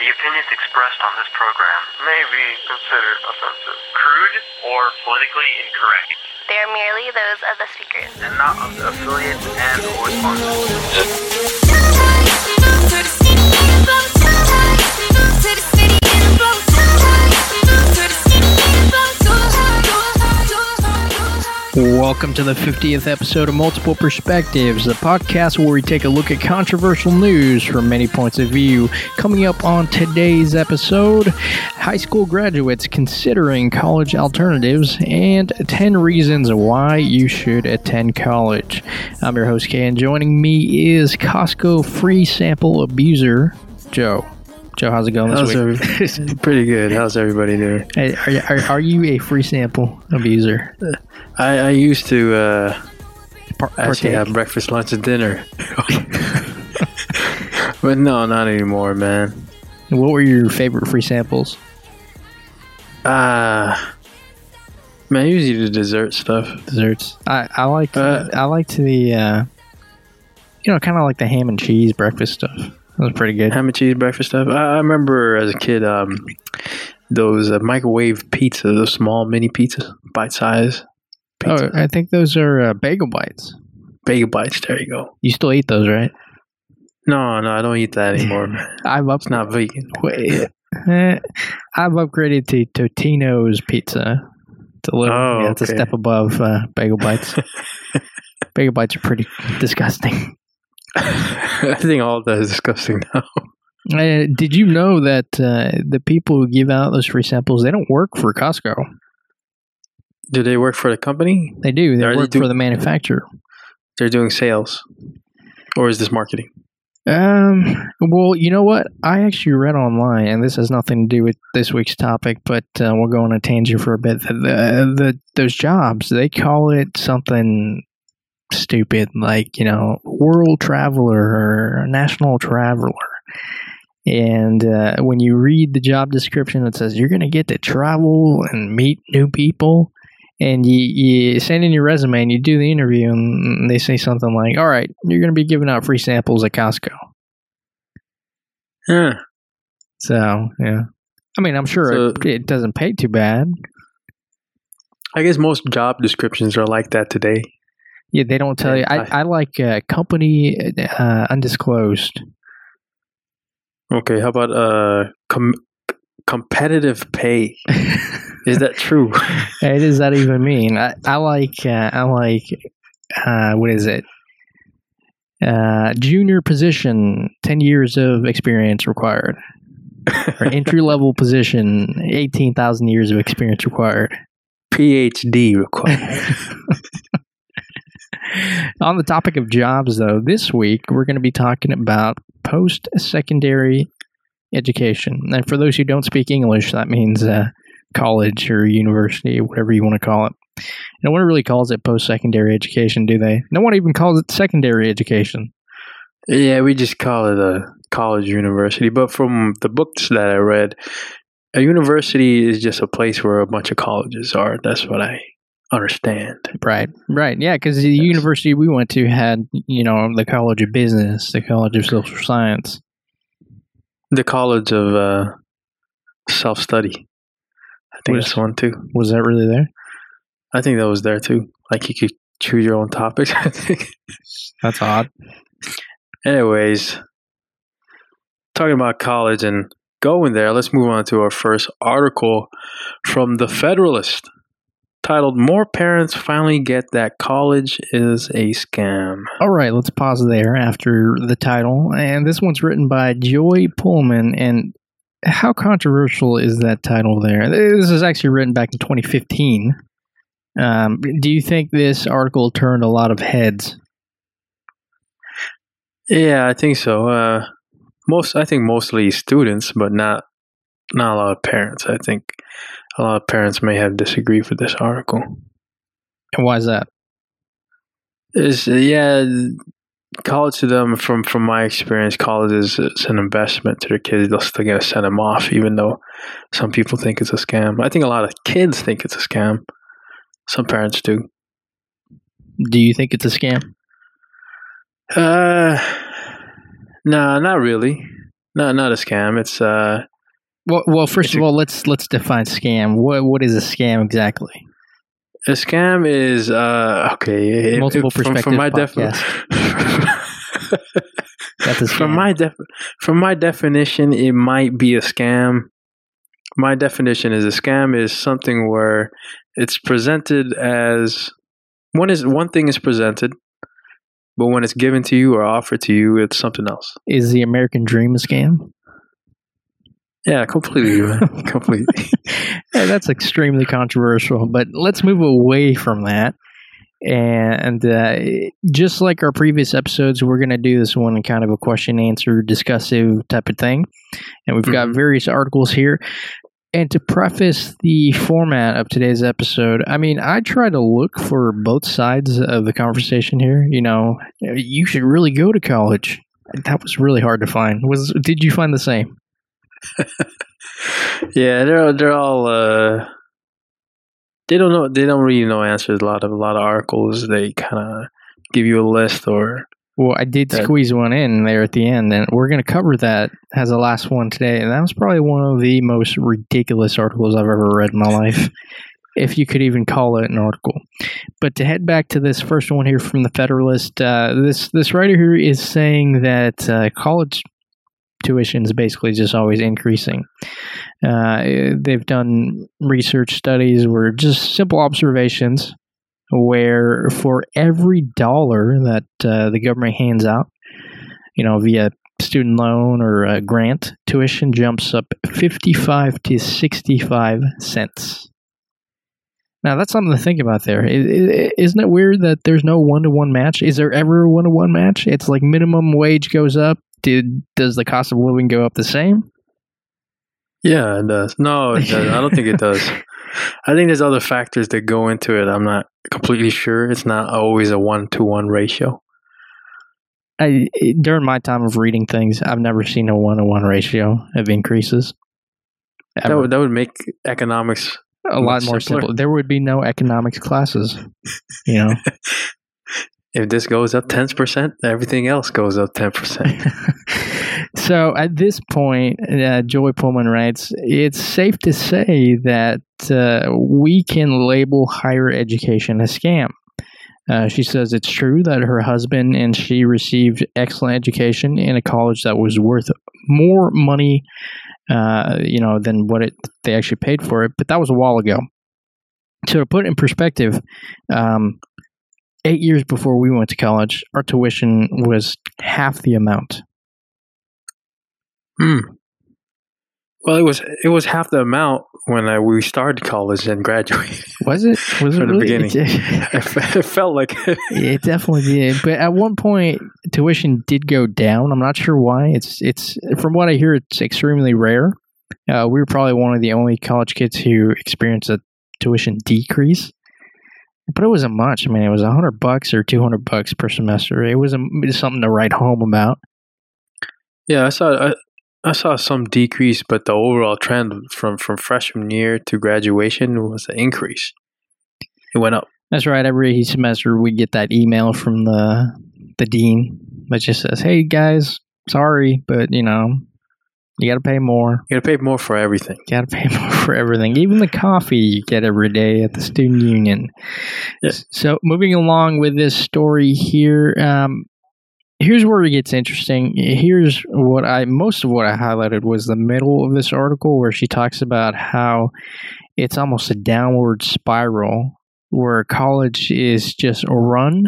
The opinions expressed on this program may be considered offensive, crude, or politically incorrect, They are merely those of the speakers. and not of the affiliates and or sponsors. Welcome to the 50th episode of Multiple Perspectives, the podcast where we take a look at controversial news from many points of view. Coming up on today's episode, high school graduates considering college alternatives and 10 reasons why you should attend college. I'm your host, and joining me is Costco free sample abuser, Joe. Joe, how's it going this week? every- pretty good. How's everybody doing? Hey, are, you- are, are you a free sample abuser? I, I used to uh, Par- actually have breakfast, lunch, and dinner. but no, not anymore, man. What were your favorite free samples? Ah, man, I usually the dessert stuff. desserts. I I like Uh, I liked the uh, you know kind of like the ham and cheese breakfast stuff. That was pretty good. Ham and cheese breakfast stuff. I, I remember as a kid, um, those uh, microwave pizza, those small mini pizzas, bite size Oh, I think those are uh, bagel bites. bagel bites. There you go. You still eat those, right? No, no, I don't eat that anymore. I've up, It's not vegan. wait, I've upgraded to Totino's pizza. It's a little, Oh, yeah, it's a step above uh, bagel bites. bagel bites are pretty disgusting. I think all of that is disgusting now. Uh, did you know that uh, the people who give out those free samples they don't work for Costco? Do they work for the company? They do. They Are they work do- for the manufacturer. They're doing sales, or is this marketing? Um. Well, you know what? I actually read online, and this has nothing to do with this week's topic, but uh, we'll go on a tangent for a bit. The, the, the those jobs they call it something stupid, like you know, world traveler or national traveler. And uh, when you read the job description, it says you're going to get to travel and meet new people. And you, you send in your resume and you do the interview, and they say something like, All right, you're going to be giving out free samples at Costco. Huh. So, yeah. I mean, I'm sure So- it, it doesn't pay too bad. I guess most job descriptions are like that today. Yeah, they don't tell you. Yeah, I, I like uh, company uh, undisclosed. Okay, how about uh com- competitive pay? Is that true? Hey, does that even mean? I, I like, uh, I like, uh, what is it? Uh, junior position, 10 years of experience required. Or entry level position, 18,000 years of experience required. PhD required. On the topic of jobs, though, this week we're going to be talking about post secondary education. And for those who don't speak English, that means uh, college or university, whatever you want to call it. No one really calls it post secondary education, do they? No one even calls it secondary education. yeah, we just call it a college university. But from the books that I read, a university is just a place where a bunch of colleges are. That's what I understand. Right, right. Yeah, because the university we went to had, you know, the College of Business, the College of Social Science. The college of uh, self study. I think Was- that's one too. Was that really there? I think that was there too. Like you could choose your own topics. I think. That's odd. Anyways, talking about college and going there, let's move on to our first article from The Federalist titled More Parents Finally Get That College is a Scam. All right, let's pause there after the title. And this one's written by Joy Pullmann. And how controversial is that title there? This is actually written back in 2015. Um, do you think this article turned a lot of heads? Yeah, I think so. Uh, most, I think mostly students, but not not a lot of parents. I think a lot of parents may have disagreed with this article. And why is that? Is yeah, college to them from from my experience, college is, is an investment to their kids. They'll still get to send them off, even though some people think it's a scam. I think a lot of kids think it's a scam. Some parents do. Do you think it's a scam? Uh, nah, not really. No, not a scam. It's uh, Well, well, first It's of a- all, let's let's define scam. What what is a scam exactly? a scam is uh, okay. it- Multiple from, perspective from my def- That's from my def- from my definition, it might be a scam. My definition is a scam is something where it's presented as one is one thing is presented, but when it's given to you or offered to you, it's something else. Is the American Dream a scam? Yeah, completely, completely. Yeah, that's extremely controversial. But let's move away from that. And uh, just like our previous episodes, we're going to do this one in kind of a question answer discussive type of thing. And we've got Mhm. various articles here. And to preface the format of today's episode, I mean, I try to look for both sides of the conversation here. You know, you should really go to college. That was really hard to find. Was did you find the same? Yeah, they're they're all uh, they don't know they don't really know answers. A lot of a lot of articles they kind of give you a list or Well, I did That- squeeze one in there at the end, and we're going to cover that as the last one today. And that was probably one of the most ridiculous articles I've ever read in my life, if you could even call it an article. But to head back to this first one here from the Federalist, uh, this this writer here is saying that uh, college tuition is basically just always increasing. Uh, they've done research studies where just simple observations where for every dollar that uh, the government hands out, you know, via student loan or a grant, tuition jumps up 55 to 65 cents. Now, that's something to think about there. Isn't it weird that there's no one to one match? Is there ever a one to one match? It's like minimum wage goes up. Did Does the cost of living go up the same? yeah, it does. No, it does. I don't think it does. I think there's other factors that go into it. I'm not completely sure. It's not always a one to one ratio. I, during my time of reading things, I've never seen a one to one ratio of increases. That would that would make economics a lot more simpler. simple. There would be no economics classes. You know, if this goes up ten percent, everything else goes up ten percent. so at this point, uh, Joy Pullmann writes, "It's safe to say that uh, we can label higher education a scam." Uh, she says it's true that her husband and she received excellent education in a college that was worth more money, uh, you know, than what it they actually paid for it. But that was a while ago. So to put in perspective, um, eight years before we went to college, our tuition was half the amount. Hmm. Well, it was it was half the amount when I, we started college and graduated. Was it? Was it the really? beginning. It, it felt like it definitely did. But at one point, tuition did go down. I'm not sure why. It's it's from what I hear, it's extremely rare. Uh, we were probably one of the only college kids who experienced a tuition decrease. But it wasn't much. I mean, it was a hundred bucks or two hundred bucks per semester. It was, a, it was something to write home about. yeah. I saw I, I saw some decrease, but the overall trend from from freshman year to graduation was an increase. It went up. That's right. Every semester, we get that email from the the dean that just says, "Hey guys, sorry, but you know, you got to pay more. You got to pay more for everything. You got to pay more for everything, even the coffee you get every day at the student union." So, moving along with this story here, um, here's where it gets interesting. Here's what I most of what I highlighted was the middle of this article where she talks about how it's almost a downward spiral where college is just run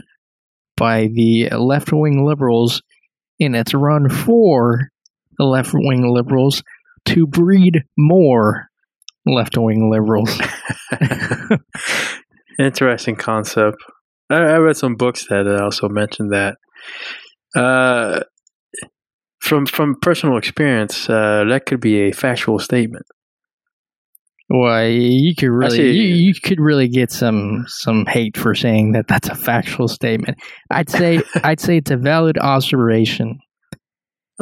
by the left wing liberals and it's run for the left wing liberals to breed more left wing liberals. Interesting concept. I, I read some books that also mentioned that. Uh, from from personal experience, uh, that could be a factual statement. Well, you could really see. you, you could really get some some hate for saying that that's a factual statement. I'd say I'd say it's a valid observation.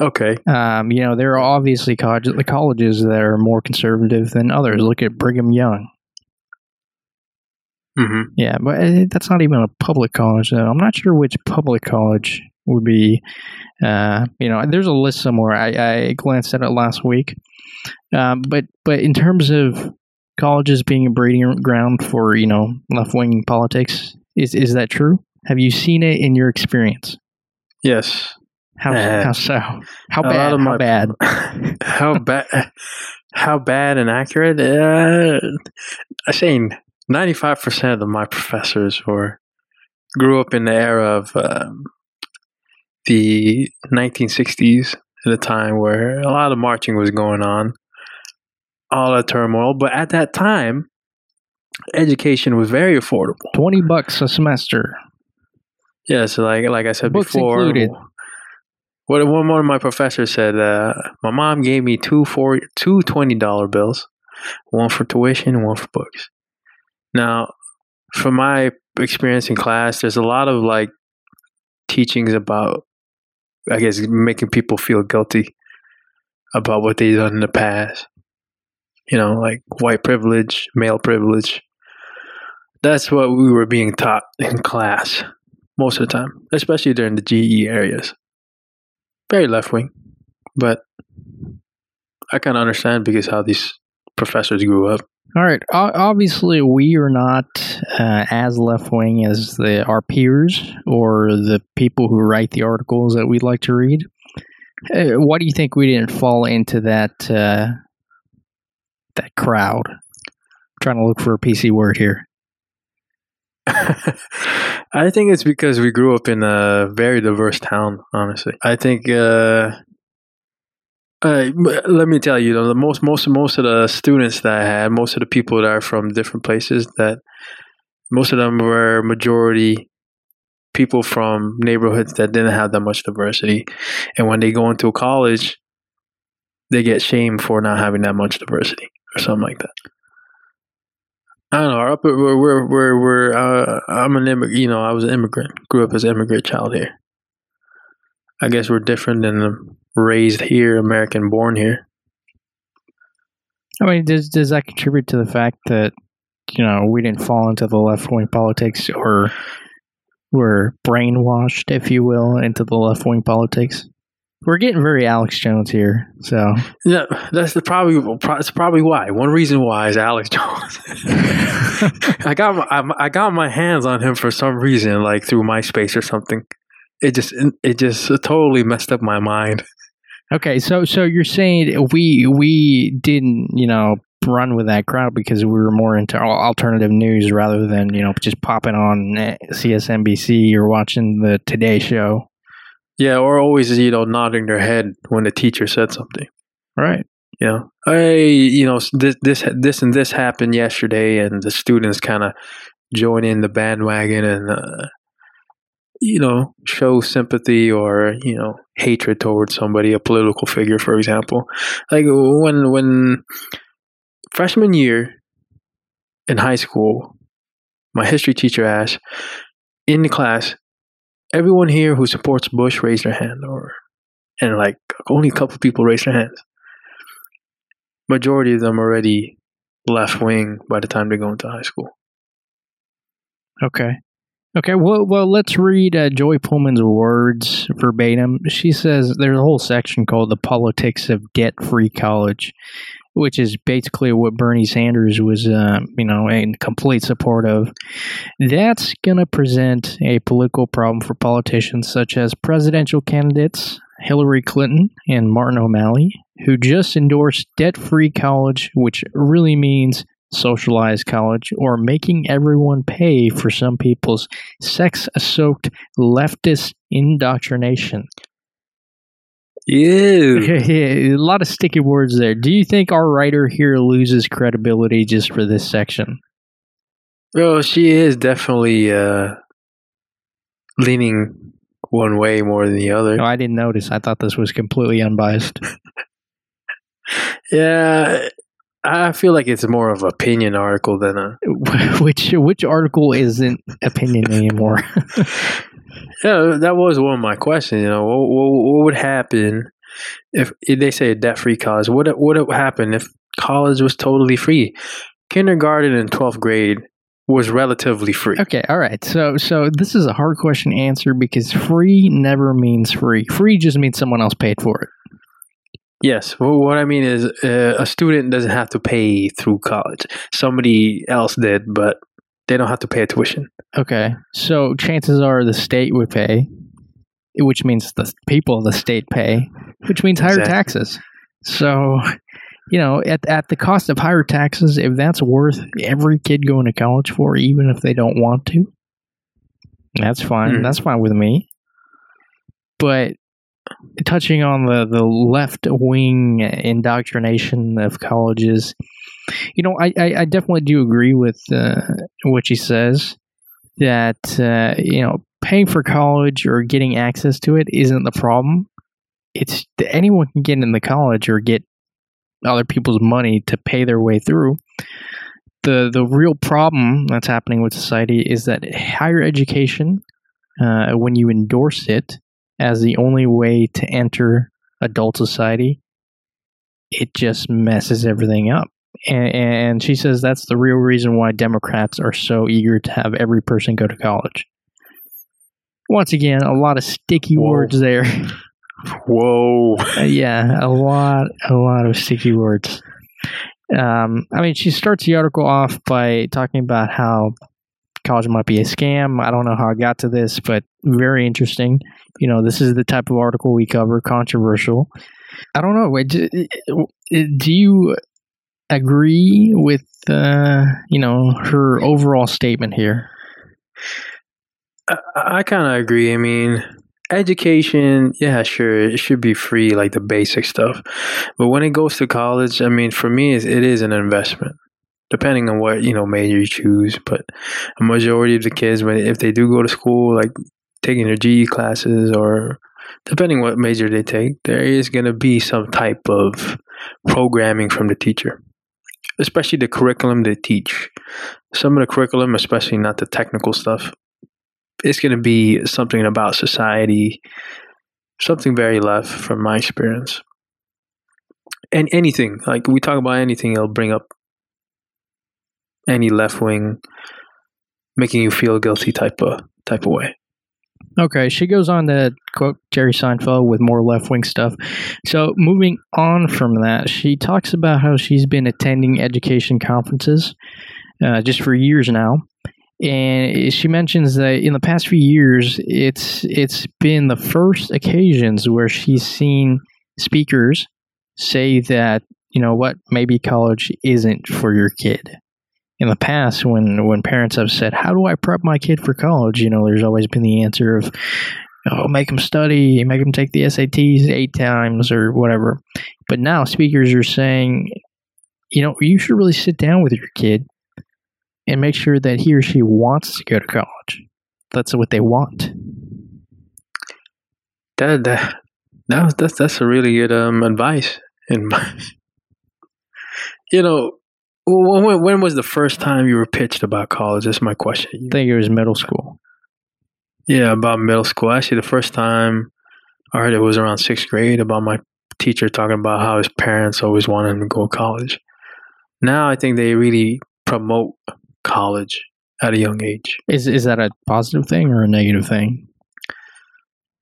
Okay. Um, you know, there are obviously college, the colleges that are more conservative than others. Look at Brigham Young. hmm Yeah, but uh, that's not even a public college. Though. I'm not sure which public college would be, uh, you know, there's a list somewhere. I, I glanced at it last week, um, but but in terms of colleges being a breeding ground for you know left wing politics, is is that true? Have you seen it in your experience? Yes. How Uh, how so? How bad? How my- bad? how bad? How bad and accurate? Uh, I say ninety-five percent of my professors were grew up in the era of um, the nineteen sixties, at a time where a lot of marching was going on, all that turmoil. But at that time, education was very affordable. Twenty bucks a semester. Yeah, so like like I said Books before, included. What one of my professors said, uh, my mom gave me two four two twenty dollar bills, one for tuition one for books. Now, from my experience in class, there's a lot of like teachings about, I guess, making people feel guilty about what they've done in the past. You know, like white privilege, male privilege. That's what we were being taught in class most of the time, especially during the GE areas. Very left wing, but I kind of understand because how these professors grew up. All right. Obviously, we are not uh, as left wing as the our peers or the people who write the articles that we'd like to read. Uh, why do you think we didn't fall into that uh, that crowd? trying to look for a PC word here. I think it's because we grew up in a very diverse town. Honestly, I think. Uh, uh, let me tell you, the most most most of the students that I had, most of the people that are from different places, that most of them were majority people from neighborhoods that didn't have that much diversity, and when they go into college, they get shamed for not having that much diversity or something like that. I don't know. Upper, we're we're we're, we're uh, I'm an immigrant. You know, I was an immigrant. Grew up as an immigrant child here. I guess we're different than the raised here, American born here. I mean, does does that contribute to the fact that you know we didn't fall into the left wing politics or were brainwashed, if you will, into the left wing politics? We're getting very Alex Jones here, so Yeah, that's the probably that's probably why. One reason why is Alex Jones. I got my I, I got my hands on him for some reason, like through MySpace or something. It just it just totally messed up my mind. Okay, so so you're saying we we didn't you know run with that crowd because we were more into alternative news rather than you know just popping on eh, CSNBC or watching the Today Show. Yeah, or always you know nodding their head when the teacher said something. Right. You know, hey, you know this this this and this happened yesterday, and the students kind of join in the bandwagon and uh, you know show sympathy or you know hatred towards somebody, a political figure, for example. Like when when freshman year in high school, my history teacher asked in the class, everyone here who supports Bush raise their hand, or and like only a couple people raised their hands majority of them already left wing by the time they go into high school. Okay. Okay. Well, well, let's read uh, Joy Pullmann's words verbatim. She says there's a whole section called "The Politics of Debt-Free College," which is basically what Bernie Sanders was, uh, you know, in complete support of. That's going to present a political problem for politicians such as presidential candidates Hillary Clinton and Martin O'Malley, who just endorsed debt-free college, which really means socialized college or making everyone pay for some people's sex soaked leftist indoctrination. Ew. a lot of sticky words there. Do you think our writer here loses credibility just for this section? Well, she is definitely uh, leaning one way more than the other. No, I didn't notice. I thought this was completely unbiased. Yeah, I feel like it's more of an opinion article than a. which which article isn't opinion anymore? Yeah, that was one of my questions. You know, what, what, what would happen if, if they say a debt-free college? What what would happen if college was totally free? Kindergarten and twelfth grade was relatively free. Okay, all right. So so this is a hard question to answer because free never means free. Free just means someone else paid for it. Yes. Well, what I mean is, uh, a student doesn't have to pay through college. Somebody else did, but they don't have to pay a tuition. Okay. So chances are the state would pay, which means the people of the state pay, which means higher Exactly. taxes. So, you know, at at the cost of higher taxes, if that's worth every kid going to college for, even if they don't want to, that's fine. Hmm. That's fine with me. But touching on the the left wing indoctrination of colleges, you know, I I, I definitely do agree with uh, what she says that uh, you know paying for college or getting access to it isn't the problem. It's anyone can get in the college or get other people's money to pay their way through. the The real problem that's happening with society is that higher education, uh, when you endorse it as the only way to enter adult society, it just messes everything up. And, and she says that's the real reason why Democrats are so eager to have every person go to college. Once again, a lot of sticky Whoa. words there. Whoa. Uh, yeah, a lot, a lot of sticky words. Um, I mean, she starts the article off by talking about how college might be a scam. I don't know how I got to this, but very interesting. You know, this is the type of article we cover, controversial. I don't know. Do, do you agree with, uh, you know, her overall statement here? I, I kind of agree. I mean, education, yeah, sure, it should be free, like the basic stuff. But when it goes to college, I mean, for me, it is an investment, depending on what you know major you choose. But a majority of the kids, when if they do go to school, like taking their GE classes or depending what major they take, there is going to be some type of programming from the teacher, especially the curriculum they teach. Some of the curriculum, especially not the technical stuff, it's going to be something about society, something very left from my experience. And anything, like we talk about anything, it'll bring up any left wing, making you feel guilty type of type of way. Okay, she goes on to quote Jerry Seinfeld with more left wing stuff. So, moving on from that, she talks about how she's been attending education conferences uh, just for years now. And she mentions that in the past few years, it's it's been the first occasions where she's seen speakers say that you know what maybe college isn't for your kid. In the past, when when parents have said, "How do I prep my kid for college?" you know, there's always been the answer of, "Oh, make them study, make them take the SATs eight times or whatever." But now speakers are saying, you know, you should really sit down with your kid and make sure that he or she wants to go to college. That's what they want. That that, that that's that's a really good um advice. My, you know, when, when- when was the first time you were pitched about college? That's my question. I think it was middle school. Yeah, about middle school. Actually, the first time I heard it was around sixth grade about my teacher talking about how his parents always wanted him to go to college. Now I think they really promote college at a young age. Is is that a positive thing or a negative thing?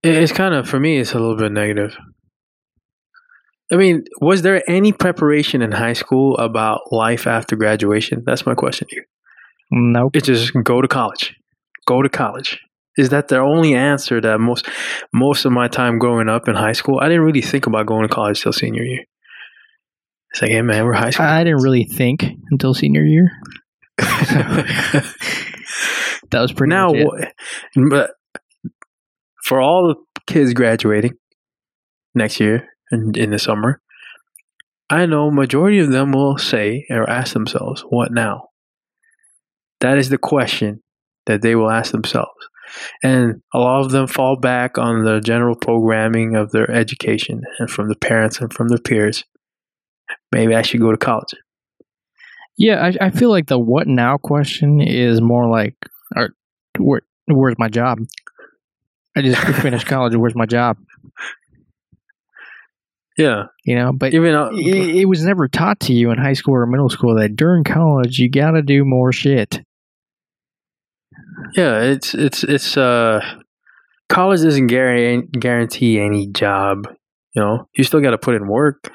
It's kind of, for me, it's a little bit negative. I mean, was there any preparation in high school about life after graduation? That's my question to you. Nope. It's just go to college. Go to college. Is that the only answer that most most of my time growing up in high school? I didn't really think about going to college till senior year. It's like, hey man, we're high school. I didn't really think until senior year. That was pretty now, but for all the kids graduating next year in, in the summer, I know majority of them will say or ask themselves, "What now?" That is the question that they will ask themselves, and a lot of them fall back on the general programming of their education and from the parents and from their peers. Maybe I should go to college. Yeah, I, I feel like the what now question is more like, or, where, where's my job? I just finished college. Where's my job? Yeah, You know, but even uh, it, it was never taught to you in high school or middle school that during college you got to do more shit. Yeah, it's it's it's uh college doesn't guarantee guarantee any job. You know, you still got to put in work,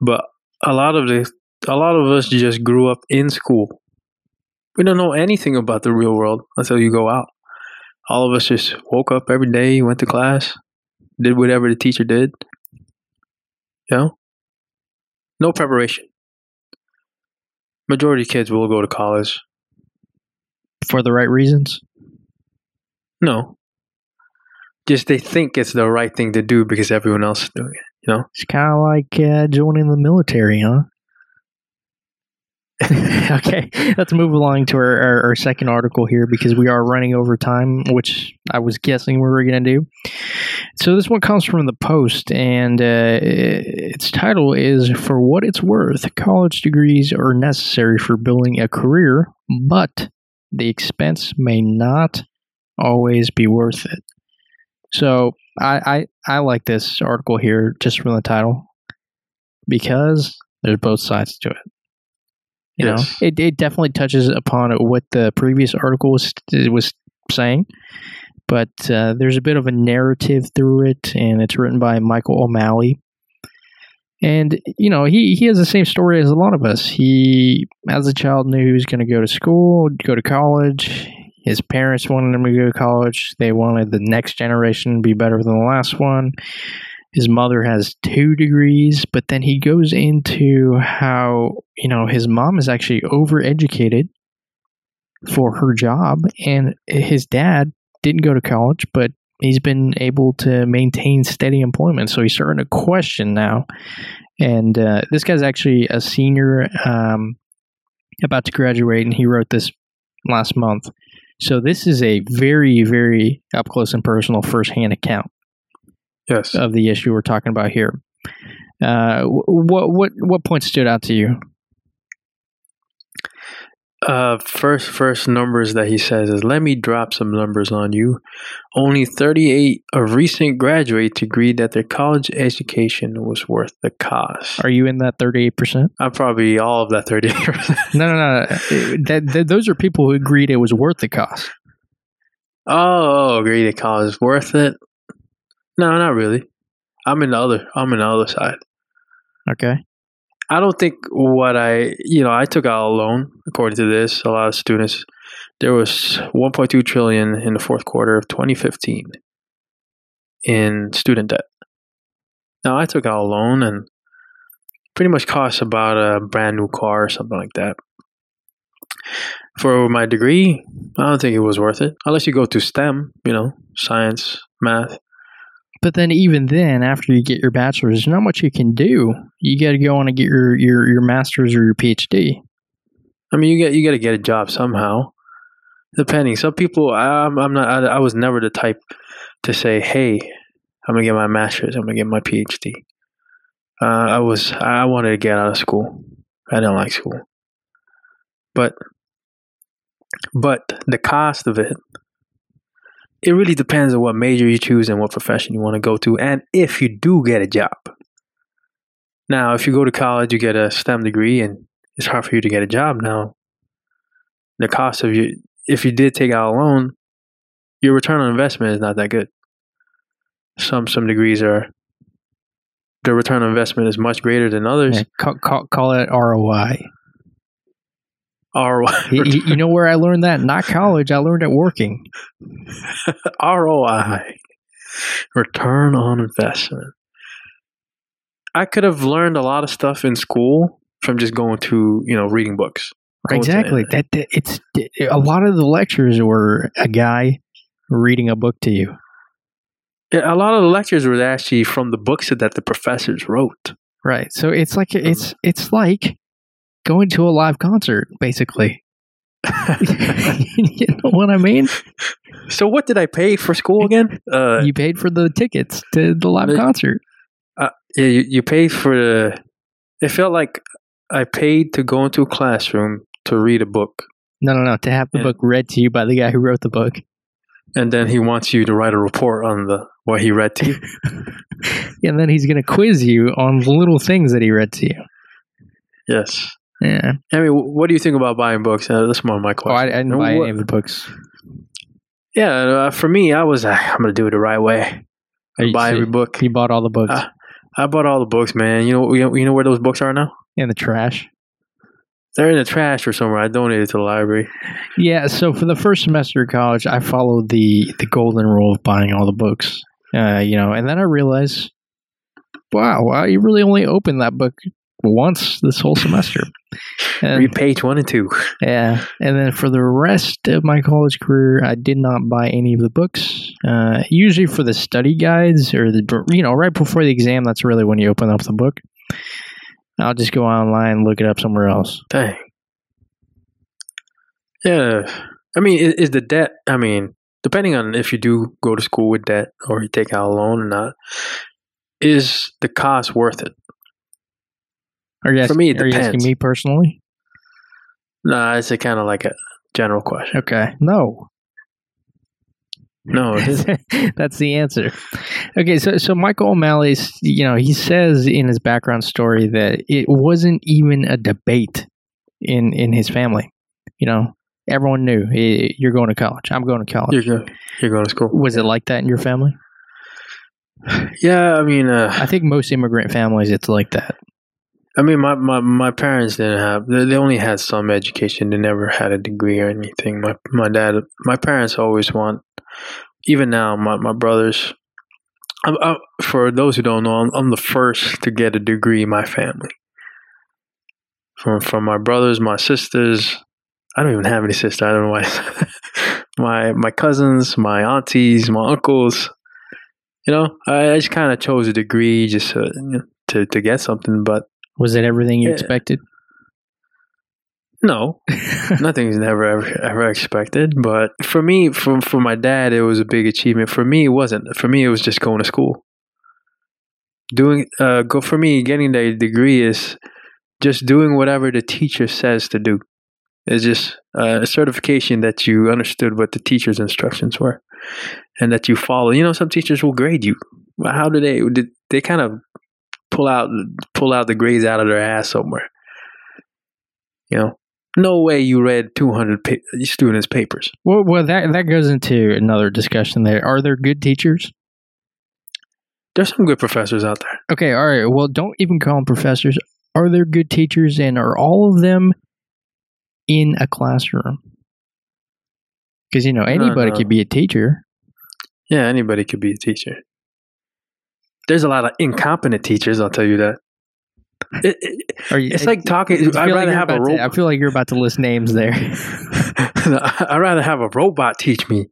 but a lot of the a lot of us just grew up in school. We don't know anything about the real world until you go out. All of us just woke up every day, went to class, did whatever the teacher did. You know, no preparation. Majority of kids will go to college. For the right reasons? No, just they think it's the right thing to do because everyone else is doing it. You know, It's kind of like uh, joining the military, huh? okay, let's move along to our, our, our second article here because we are running over time, which I was guessing we were going to do. So, this one comes from the Post, and uh, its title is For What It's Worth College Degrees Are Necessary for Building a Career, but the expense may not always be worth it. So, I, I, I like this article here just from the title because there's both sides to it. You Yes. know, it, it definitely touches upon what the previous article was, was saying, but uh, there's a bit of a narrative through it, and it's written by Michael O'Malley. And you know, he he has the same story as a lot of us. He, as a child, knew he was going to go to school, go to college. His parents wanted him to go to college. They wanted the next generation to be better than the last one. His mother has two degrees, but then he goes into how, you know, his mom is actually overeducated for her job, and his dad didn't go to college, but he's been able to maintain steady employment. So he's starting to question now. And uh, this guy's actually a senior, um, about to graduate, and he wrote this last month. So this is a very, very up close and personal firsthand account yes. of the issue we're talking about here. Uh, what what what point stood out to you? Uh, first, first numbers that he says is let me drop some numbers on you. Only 38 of recent graduates agreed that their college education was worth the cost. Are you in that thirty eight percent? I'm probably all of that 38%. No, no, no. That, that those are people who agreed it was worth the cost. oh, agreed that college is worth it. No, not really. I'm in the other. I'm in the other side. Okay. I don't think what I, you know, I took out a loan. According to this, a lot of students, there was 1.2 trillion in the fourth quarter of 2015 in student debt. Now I took out a loan and pretty much cost about a brand new car or something like that. For my degree, I don't think it was worth it unless you go to STEM, you know, science, math. But then even then, after you get your bachelor's, there's not much you can do. You got to go on and get your, your, your master's or your PhD. I mean, you get you got to get a job somehow. Depending, some people, I'm, I'm not. I, I was never the type to say, "Hey, I'm gonna get my master's. I'm gonna get my PhD." Uh, I was. I wanted to get out of school. I didn't like school, but but the cost of it. It really depends on what major you choose and what profession you want to go to, and if you do get a job. Now, if you go to college, you get a STEM degree, and it's hard for you to get a job now. The cost of you, if you did take out a loan, your return on investment is not that good. Some some degrees are. The return on investment is much greater than others. Yeah, call, call, call it ROI. ROI, you, you- know where I learned that? Not college. I learned it working. ROI, return on investment. I could have learned a lot of stuff in school from just going to you know reading books. Exactly. That, that it's a lot of the lectures were a guy reading a book to you. Yeah, a lot of the lectures were actually from the books that the professors wrote. Right. So it's like it's it's like going to a live concert, basically. you know what I mean? so what did I pay for school again? Uh, You paid for the tickets to the live The- concert. yeah, you, you paid for the. It felt like I paid to go into a classroom to read a book, No, no, no. To have the Yeah. book read to you by the guy who wrote the book. and then he wants you to write a report on the what he read to you. and then he's going to quiz you on the little things that he read to you. yes. Yeah. I mean, what do you think about buying books? Uh, that's more of my Oh, question. I, I didn't And buy what- any of the books. Yeah, uh, for me, I was uh, I'm gonna do it the right way. I You buy see- every book. You bought all the books. I bought all the books, man. You know, you know, you know where those books are now? in the trash. They're in the trash or somewhere. I donated to the library. Yeah, so for the first semester of college, I followed the the golden rule of buying all the books. Uh, you know, and then I realized, wow, wow, you really only opened that book once this whole semester. And, Read page one and two. yeah, and then for the rest of my college career, I did not buy any of the books. Uh, usually for the study guides or the you know right before the exam, that's really when you open up the book. I'll just go online and look it up somewhere else. Dang. Yeah. I mean, is, is the debt, I mean, depending on if you do go to school with debt or you take out a loan or not, is the cost worth it? Are you For me, it are you asking depends. me personally? Nah, it's a kind of like a general question. Okay, no. No, it isn't. That's the answer. Okay, so so Michael O'Malley's, you know, he says in his background story that it wasn't even a debate in in his family. You know, everyone knew "Eh, you're going to college. I'm going to college. you're, go- you're going to school. Was it like that in your family? Yeah, I mean, uh, I think most immigrant families, it's like that. I mean, my, my, my parents didn't have. They, only had some education. They never had a degree or anything. My my dad, my parents always want. Even now, my my brothers. I'm, i for those who don't know, I'm, I'm the first to get a degree in my family. From from my brothers, my sisters. I don't even have any sisters. I don't know why. my my cousins, my aunties, my uncles. You know, I, I just kind of chose a degree just to, to to get something, but Was it everything you Yeah. expected? No, nothing's never ever, ever expected. But for me, for for my dad, it was a big achievement. For me, it wasn't. For me, it was just going to school. Doing uh, go for me, getting the degree is just doing whatever the teacher says to do. It's just uh, a certification that you understood what the teacher's instructions were, and that you follow. You know, some teachers will grade you. How do they? Did they kind of pull out pull out the grades out of their ass somewhere? You know, no way you read 200 pa- students' papers. Well, well, that that goes into another discussion. There are there good teachers? There's some good professors out there. Okay, all right. Well, don't even call them professors. Are there good teachers, and are all of them in a classroom? Because you know anybody no. could be a teacher. Yeah, anybody could be a teacher. There's a lot of incompetent teachers, I'll tell you that. It, it, Are you, it's like talking. I feel I'd like rather you're have a about to- I feel like you're about to list names there. I'd rather have a robot teach me.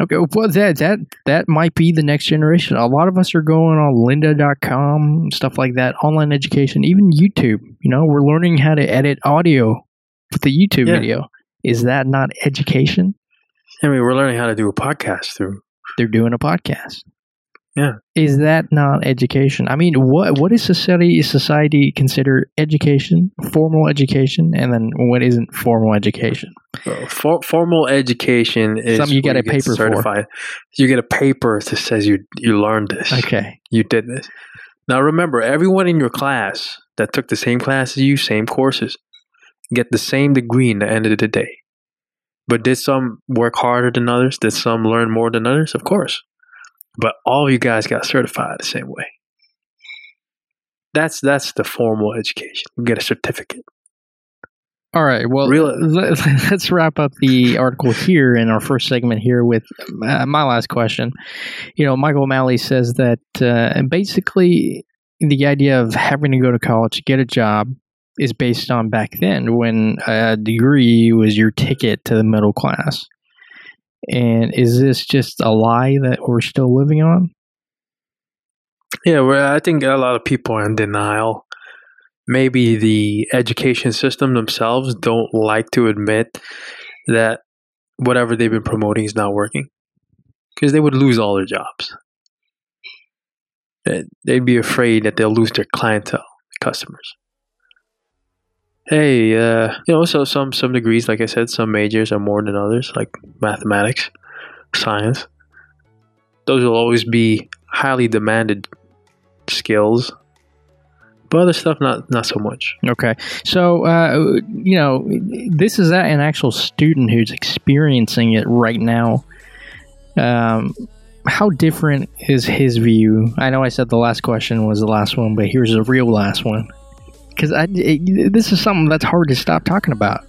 okay, well that that that might be the next generation. A lot of us are going on Lynda.com, stuff like that, online education, even YouTube. You know, we're learning how to edit audio with the YouTube Yeah. video. Is that not education? I mean, we're learning how to do a podcast through. they're doing a podcast. Yeah. Is that not education? I mean, what what is society is society consider education, formal education, and then what isn't formal education? Uh, for, formal education is Something you get a get paper for. certified. You get a paper that says you you learned this. Okay. You did this. Now remember, everyone in your class that took the same class as you, same courses, get the same degree in the end of the day. But did some work harder than others? Did some learn more than others? Of course. But all you guys got certified the same way. That's that's the formal education. You get a certificate. All right. Well, Real- let, us wrap up the article here in our first segment here with uh, my last question. You know, Michael O'Malley says that uh, basically the idea of having to go to college to get a job is based on back then when a degree was your ticket to the middle class. And is this just a lie that we're still living on? Yeah, well, I think a lot of people are in denial. Maybe the education system themselves don't like to admit that whatever they've been promoting is not working because they would lose all their jobs. They- They'd be afraid that they'll lose their clientele, customers. Hey, uh, you know, so some some degrees, like I said, some majors are more than others, like mathematics, science. Those will always be highly demanded skills, but other stuff not not so much. Okay. So, uh, you know, this is an actual student who's experiencing it right now. Um, how different is his view? I know I said the last question was the last one, but here's the real last one. Because this is something that's hard to stop talking about.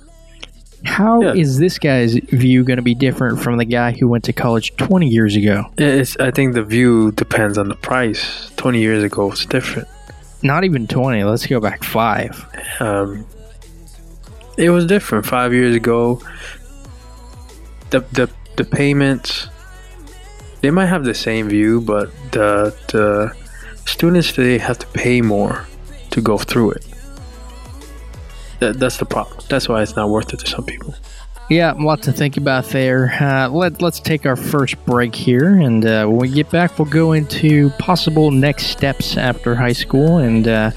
How is Yeah. this guy's view going to be different from the guy who went to college 20 years ago? It's, I think the view depends on the price. 20 years ago was different. Not even 20. Let's go back five. Um, it was different five years ago. The the the payments they might have the same view, but the the students today have to pay more to go through it. That, that's the problem. That's why it's not worth it to some people. Yeah, a lot to think about there. Uh, let, let's take our first break here, and uh, when we get back, we'll go into possible next steps after high school and uh,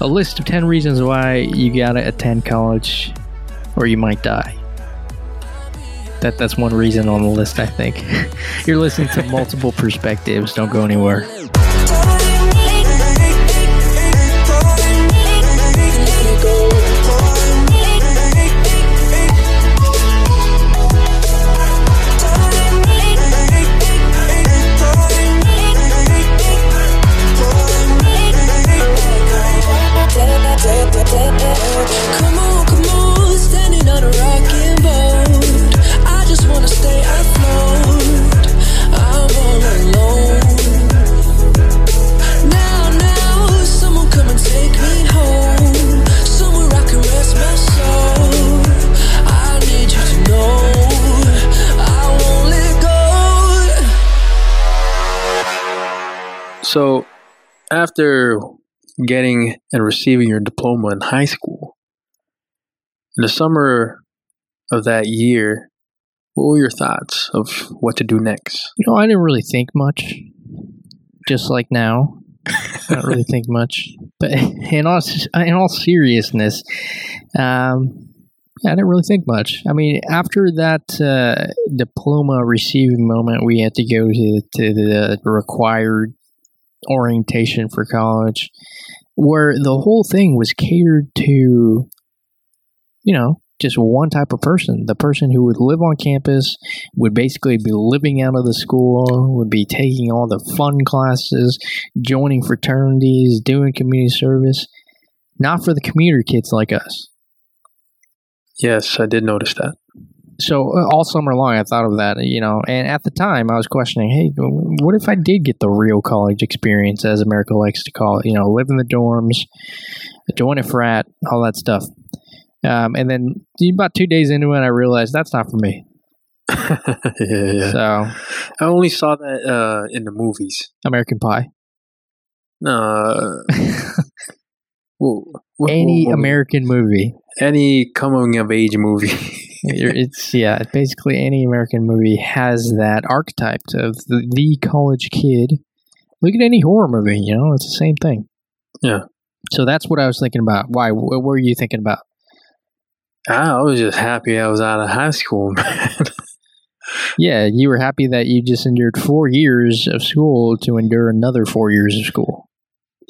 a list of 10 reasons why you gotta attend college or you might die. That, that's one reason on the list, I think. You're listening to multiple perspectives. Don't go anywhere. So, after getting and receiving your diploma in high school, in the summer of that year, what were your thoughts of what to do next? You know, I didn't really think much. Just like now, I don't really think much. But in all in all seriousness, um, yeah, I didn't really think much. I mean, after that uh, diploma receiving moment, we had to go to to the required orientation for college, where the whole thing was catered to, you know, just one type of person. The person who would live on campus would basically be living out of the school, would be taking all the fun classes, joining fraternities, doing community service. Not for the commuter kids like us. Yes, I did notice that. So uh, all summer long, I thought of that, you know. And at the time, I was questioning, hey, what if I did get the real college experience, as America likes to call it? You know, live in the dorms, join a frat, all that stuff. Um, and then about two days into it, I realized that's not for me. yeah, yeah. So I only saw that uh, in the movies. American Pie. No. wh- Any American movie. any coming of age movie. it's yeah, basically any American movie has that archetype of the, the college kid. Look at any horror movie, you know, it's the same thing. Yeah. So that's what I was thinking about. Why? What were you thinking about? I was just happy I was out of high school, man. Yeah, you were happy that you just endured four years of school to endure another four years of school.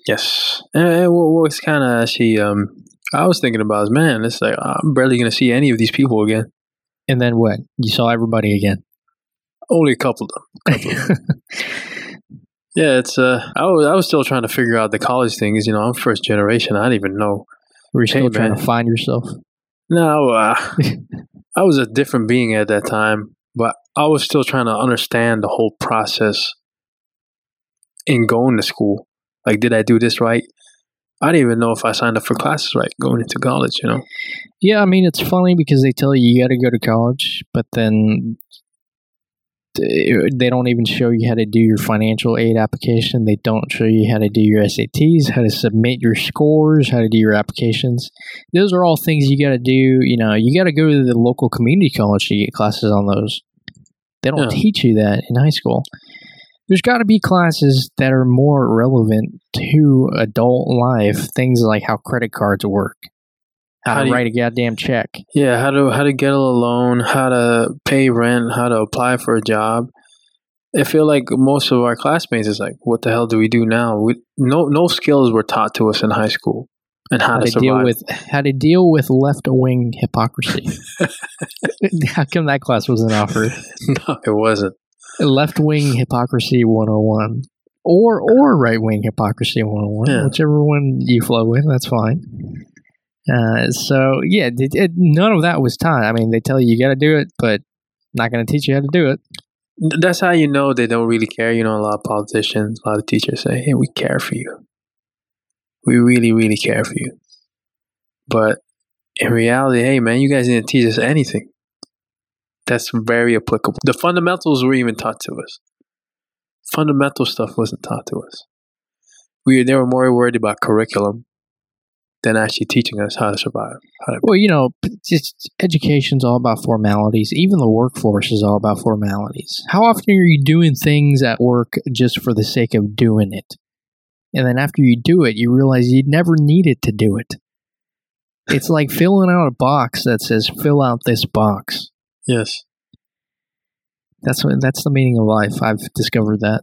yes. And what was kind of actually, um, I was thinking about is, man, it's like I'm barely going to see any of these people again. And then what? You saw everybody again. Only a couple of them. Couple of them. yeah, it's. Uh, I was I was still trying to figure out the college things. You know, I'm first generation. I didn't even know. Were you still Hey, trying man. to find yourself? No, uh, I was a different being at that time, but I was still trying to understand the whole process in going to school. Like, did I do this right? I didn't even know if I signed up for classes right going into college. You know, Yeah, I mean it's funny because they tell you you got to go to college, but then they don't even show you how to do your financial aid application. They don't show you how to do your SATs, how to submit your scores, how to do your applications. Those are all things you got to do. You know, you got to go to the local community college to get classes on those. They don't Yeah. teach you that in high school. There's got to be classes that are more relevant to adult life. Things like how credit cards work, how, How to do you- write a goddamn check. yeah, how to how to get a loan, how to pay rent, how to apply for a job. I feel like most of our classmates is like, what the hell do we do now? We, no no skills were taught to us in high school, and how, how to, to deal with how to deal with left wing hypocrisy. how come that class wasn't offered? no, it wasn't. Left wing hypocrisy 101 or or right wing hypocrisy 101 Yeah. whichever one you flow with that's fine uh, so yeah it, it, none of that was taught i mean they tell you you got to do it but not going to teach you how to do it That's how you know they don't really care. You know, a lot of politicians, a lot of teachers say, "Hey, we care for you. We really, really care for you." But in reality, hey, man, you guys didn't teach us anything. That's very applicable. The fundamentals were even taught to us. Fundamental stuff wasn't taught to us. We they were more worried about curriculum than actually teaching us how to survive. How to well you know just education's all about formalities even the workforce is all about formalities how often are you doing things at work just for the sake of doing it and then after you do it you realize you never needed to do it it's like filling out a box that says fill out this box yes. that's what that's the meaning of life i've discovered that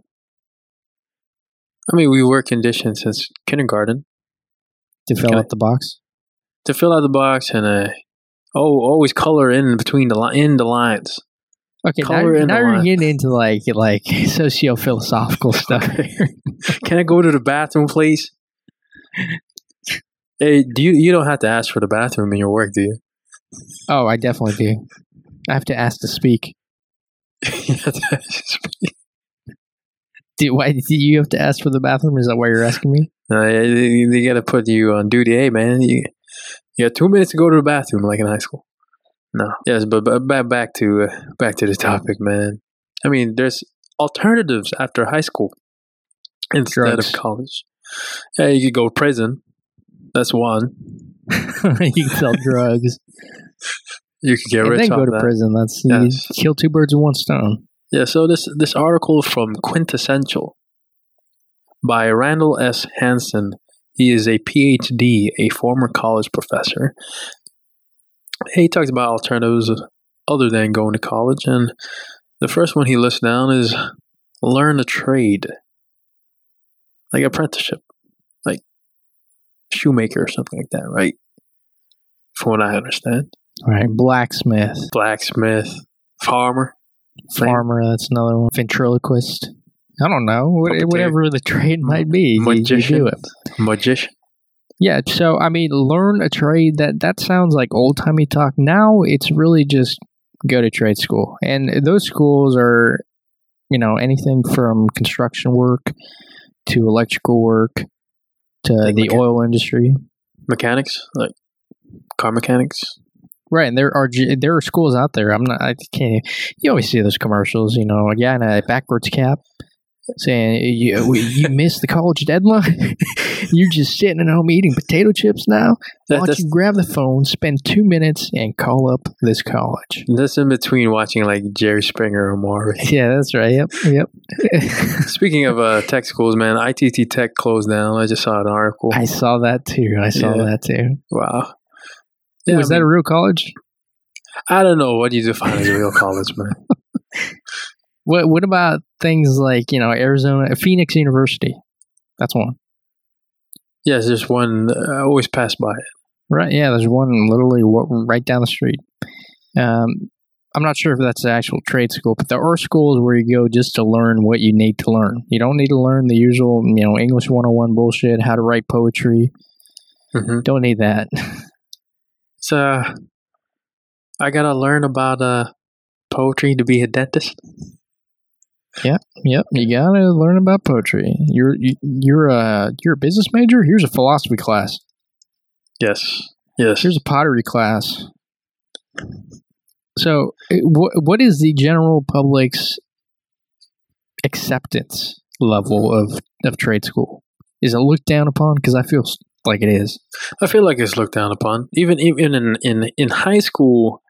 I mean, we were conditioned since kindergarten to fill out the box to fill out the box and uh, oh, always color in between the li- in the lines. okay now, Color in now you're getting into like like socio-philosophical stuff here Can I go to the bathroom, please? Hey, do you you don't have to ask for the bathroom in your work, do you? oh i definitely do i have to ask to speak You have to ask- Do, why do you have to ask for the bathroom? Is that why you're asking me? Yeah, they, they got to put you on duty. Hey, man, you, you got two minutes to go to the bathroom, like in high school. No, yes, but, but back back to uh, back to the topic, man. I mean, there's alternatives after high school instead Drugs. of college. Yeah, you could go to prison. That's one. you can sell drugs You could get and rich then go to that. prison. That's Yes. kill two birds with one stone. Yeah, so this this article from Quintessential by Randall S. Hansen. He is a PhD, a former college professor. He talks about alternatives other than going to college, and the first one he lists down is learn a trade, like apprenticeship, like shoemaker or something like that, right? From what I understand, All right, blacksmith, blacksmith, farmer, Same. farmer. That's another one. Ventriloquist. I don't know. What, Puppeteer. whatever the trade might be, you- you, magician, do it. magician. Yeah. So I mean, learn a trade. That that sounds like old timey talk. Now it's really just go to trade school, and those schools are, you know, anything from construction work to electrical work to Like the mechan- oil industry. mechanics, like car mechanics. Right, and there are there are schools out there. I'm not. I can't. You always see those commercials. You know, a guy in a backwards cap saying, "You you missed the college deadline. You're just sitting at home eating potato chips now. That, Why don't you grab the phone, spend two minutes, and call up this college?" that's in between watching like Jerry Springer or Maury. Yeah, that's right. Yep, yep. Speaking of uh, tech schools, man, ITT Tech closed down. I just saw an article. I saw that too. I saw Yeah. that too. wow. Was I that a real college? I don't know what you define as a real college, man. What What about things like you know Arizona Phoenix University? That's one. Yes, there's one. uh, I always pass by it. Right. Yeah, there's one literally right down the street. Um, I'm not sure if that's the actual trade school, but there are schools where you go just to learn what you need to learn. You don't need to learn the usual, you know, English 101 bullshit, how to write poetry. hmm Don't need that. So uh, I gotta learn about uh, poetry to be a dentist. Yep, yep. you gotta learn about poetry. You're you, you're a you're a business major. Here's a philosophy class. Yes, yes. Here's a pottery class. So, what what is the general public's acceptance level of of trade school? Is it looked down upon? Because I feel like it is. I feel like it's looked down upon. Even even in in in high school,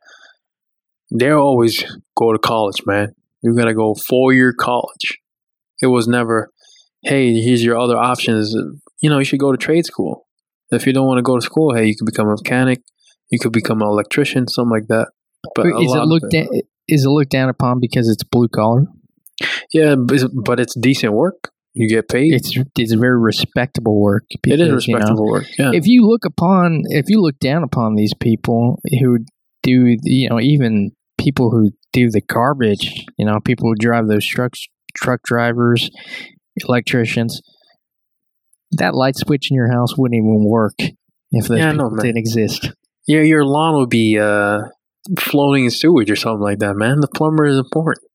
they always go to college, man. You gotta go four year college. It was never, hey, here's your other options. You know, you should go to trade school. If you don't want to go to school, hey, you could become a mechanic. You could become an electrician, something like that. But is it looked it- down? Is it looked down upon because it's blue collar? Yeah, but but it's decent work. You get paid. It's it's very respectable work. it Because, is you know, respectable work. Yeah. if you look upon if you look down upon these people who do you know even people who do the garbage, you know, people who drive those trucks, truck drivers, electricians, that light switch in your house wouldn't even work if those Yeah, people man. didn't exist. Yeah, your lawn would be uh, floating in sewage or something like that, man. The plumber is important.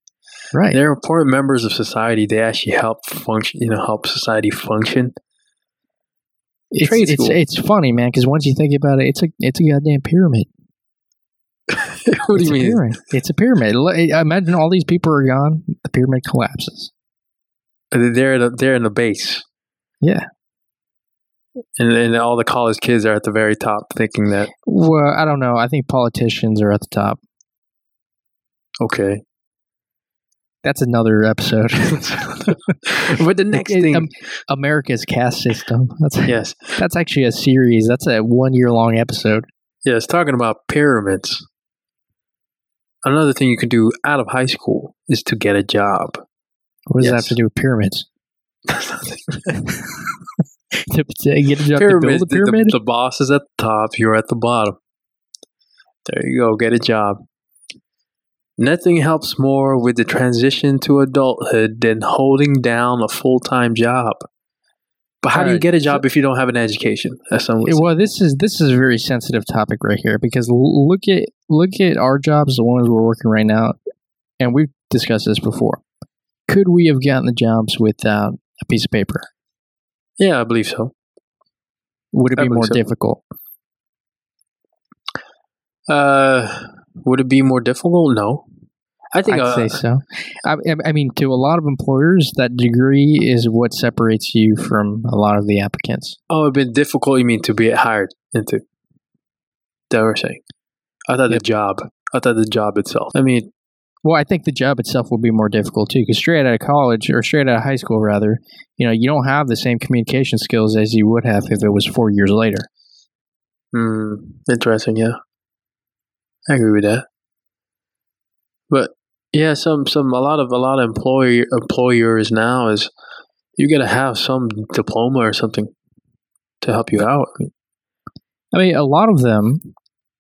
Right. They're important members of society. They actually help function, you know, help society function. It's, trade it's, school. it's funny, man, because once you think about it, it's a it's a goddamn pyramid. what do it's you mean? pyramid. It's a pyramid. Imagine all these people are gone, the pyramid collapses. Uh, they're in the, they're in the base, Yeah. and and all the college kids are at the very top, thinking that Well, I don't know. I think politicians are at the top. okay. That's another episode. but the next It- thing, um, America's caste system. That's yes, that's actually a series. That's a one year long episode. yes, talking about pyramids. Another thing you can do out of high school is to get a job. What does that have to do with pyramids? to, to get a job Pyramids, to build a the- pyramid? The, the boss is at the top, you're at the bottom. There you go, get a job. Nothing helps more with the transition to adulthood than holding down a full time job. But how do you get a job if you don't have an education? As some would say. well, this is this is a very sensitive topic right here because look at look at our jobs, the ones we're working right now, and we've discussed this before. Could we have gotten the jobs without a piece of paper? yeah, I believe so. Would it be more so. difficult? Uh, would it be more difficult? No. I think I'd uh, say so. I, I- mean, to a lot of employers, that degree is what separates you from a lot of the applicants. oh, it'd been difficult. You mean to be hired into? That we're saying. I thought Yep. the job. I thought the job itself. I mean, Well, I think the job itself will be more difficult too, because straight out of college or straight out of high school, rather, you know, you don't have the same communication skills as you would have if it was four years later. Hmm, interesting. Yeah, I agree with that. But yeah, some some a lot of a lot of employer employers now is you got to have some diploma or something to help you out. I mean, a lot of them,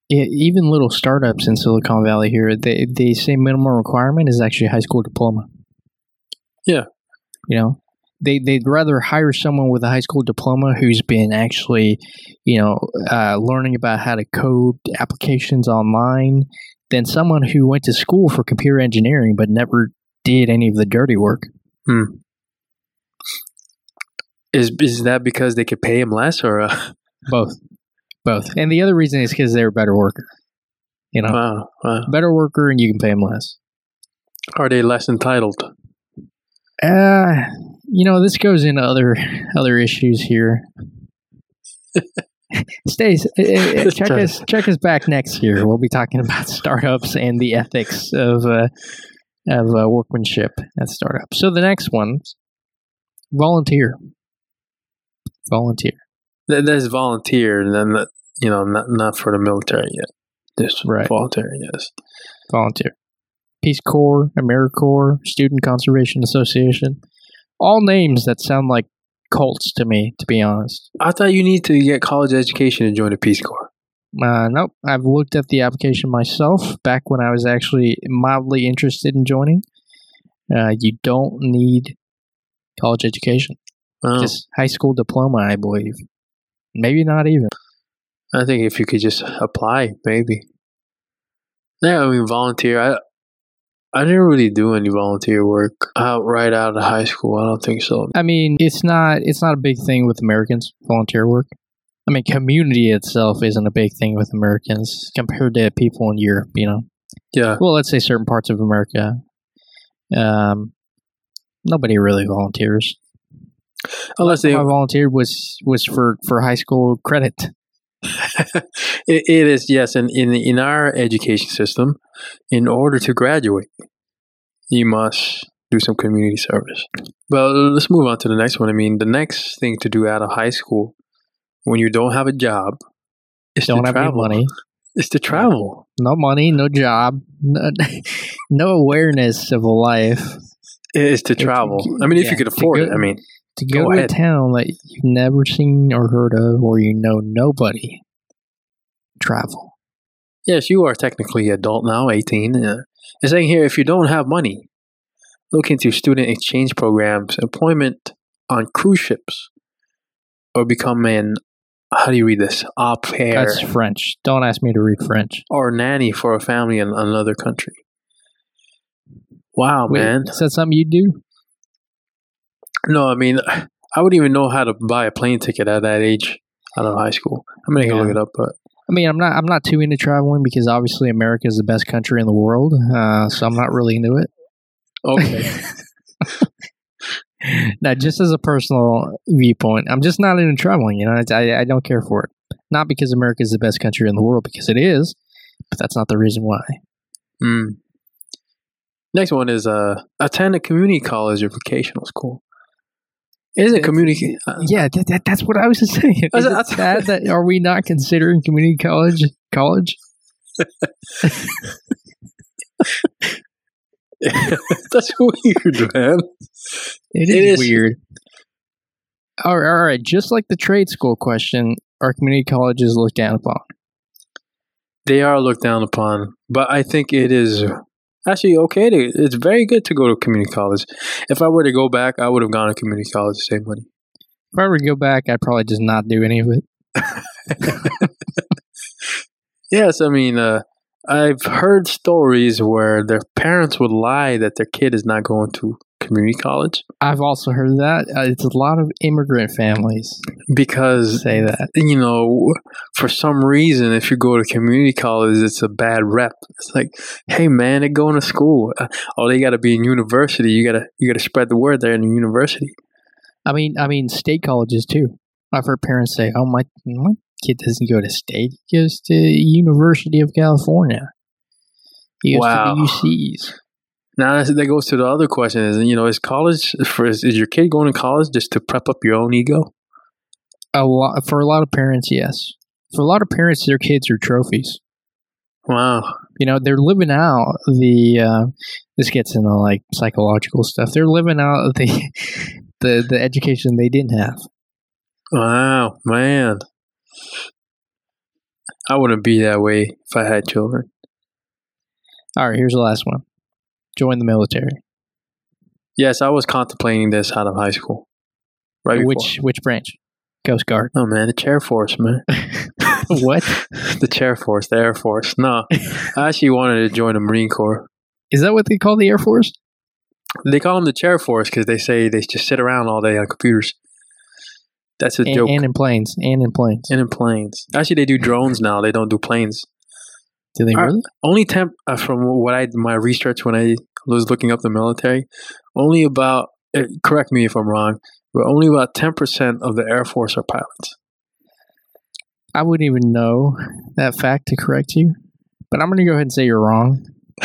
even little startups in Silicon Valley here, they they say minimum requirement is actually a high school diploma. Yeah. you know, they they'd rather hire someone with a high school diploma who's been actually, you know, uh, learning about how to code applications online than someone who went to school for computer engineering but never did any of the dirty work. Is is that because they could pay him less, or uh, Both, both, and the other reason is because they're a better worker. You know, wow, wow. better worker, and you can pay them less. are they less entitled? Uh, you know, this goes into other other issues here. Stace, uh, uh, check us check us back next year. We'll be talking about startups and the ethics of uh, of uh, workmanship at startups. So the next one, volunteer. Volunteer, That, that's volunteer, and then that, you know, not not for the military yet. This Right. volunteer, yes. volunteer. Peace Corps, AmeriCorps, Student Conservation Association, all names that sound like cults to me. To be honest. I thought you need to get college education to join the Peace Corps. Uh, nope. I've looked at the application myself back when I was actually mildly interested in joining. Uh, you don't need college education, Oh, just high school diploma, I believe. Maybe not even. I think if you could just apply, maybe. Yeah, I mean, volunteer. I I didn't really do any volunteer work out right out of high school. I don't think so. I mean, it's not it's not a big thing with Americans volunteer work. I mean, community itself isn't a big thing with Americans compared to people in Europe. You know, Yeah, well, let's say certain parts of America. Um, nobody really volunteers. unless they. I volunteered was was for for high school credit. it, it is yes, and in in our education system, in order to graduate, you must do some community service. Well, let's move on to the next one. I mean, the next thing to do out of high school, when you don't have a job, is Don't to travel. money, Is to travel. no money, no job, no, no awareness of a life. Is to travel. I mean, if yeah, you could afford it. I mean, To go, Go to ahead. a town that you've never seen or heard of, or you know nobody, travel. Yes, you are technically adult now, 18. Uh, it's saying here if you don't have money, look into student exchange programs, employment on cruise ships, or become an, how do you read this? Au pair That's French. Don't ask me to read French. or nanny for a family in another country. Wow, Wait, man. Is that something you do? No, I mean, I wouldn't even know how to buy a plane ticket at that age out of high school. I'm to Yeah. look it up, but I mean, I'm not. I'm not too into traveling because obviously America is the best country in the world. Uh, so I'm not really into it. okay. now, just as a personal viewpoint, I'm just not into traveling. You know, I, I, I don't care for it. Not because America is the best country in the world, because it is, but that's not the reason why. Mm. Next one is uh, attend a community college or vocational school. Is it community? Uh, Yeah, that, that, that's what I was just saying. Is it sad that are we not considering community college college? That's weird, man. It It is, is- weird. All right, all right, just like the trade school question, are community colleges looked down upon? They are looked down upon, but I think it is actually okay. To, it's very good to go to community college. If I were to go back, I would have gone to community college to save money. If I were to go back, I'd probably just not do any of it. Yes, I mean, uh, I've heard stories where their parents would lie that their kid is not going to community college I've also heard that. Uh, it's a lot of immigrant families because say that. you know, for some reason, if you go to community college, it's a bad rep. It's like, hey man, they're going to school. Oh, they got to be in university. You gotta you gotta spread the word there in the university. I mean, I mean, state colleges too. I've heard parents say, "Oh, my my kid doesn't go to state; he goes to University of California. He goes Wow. to the UCs." Now that goes to the other question: is you know, is college for is, is your kid going to college just to prep up your own ego? A lot for a lot of parents, yes. For a lot of parents, their kids are trophies. Wow. You know, they're living out the. Uh, this gets into like psychological stuff. They're living out the the the education they didn't have. Wow, man. I wouldn't be that way if I had children. All right, here's the last one. Join the military. Yes, I was contemplating this out of high school. Right before. which which branch? Coast Guard. Oh man, the chair force, man. what the chair force, the air force. No, I actually wanted to join the Marine Corps. is that? What they call the Air Force? They call them the chair force because they say they just sit around all day on computers. That's a And, joke. and in planes. And in planes. and in planes. Actually, they do drones now. They don't do planes. Do they Are- really? Only temp uh, from what I my research when I was looking up the military. Only about uh, correct me if I'm wrong, but only about ten percent of the Air Force are pilots. I wouldn't even know that fact to correct you, but I'm going to go ahead and say you're wrong,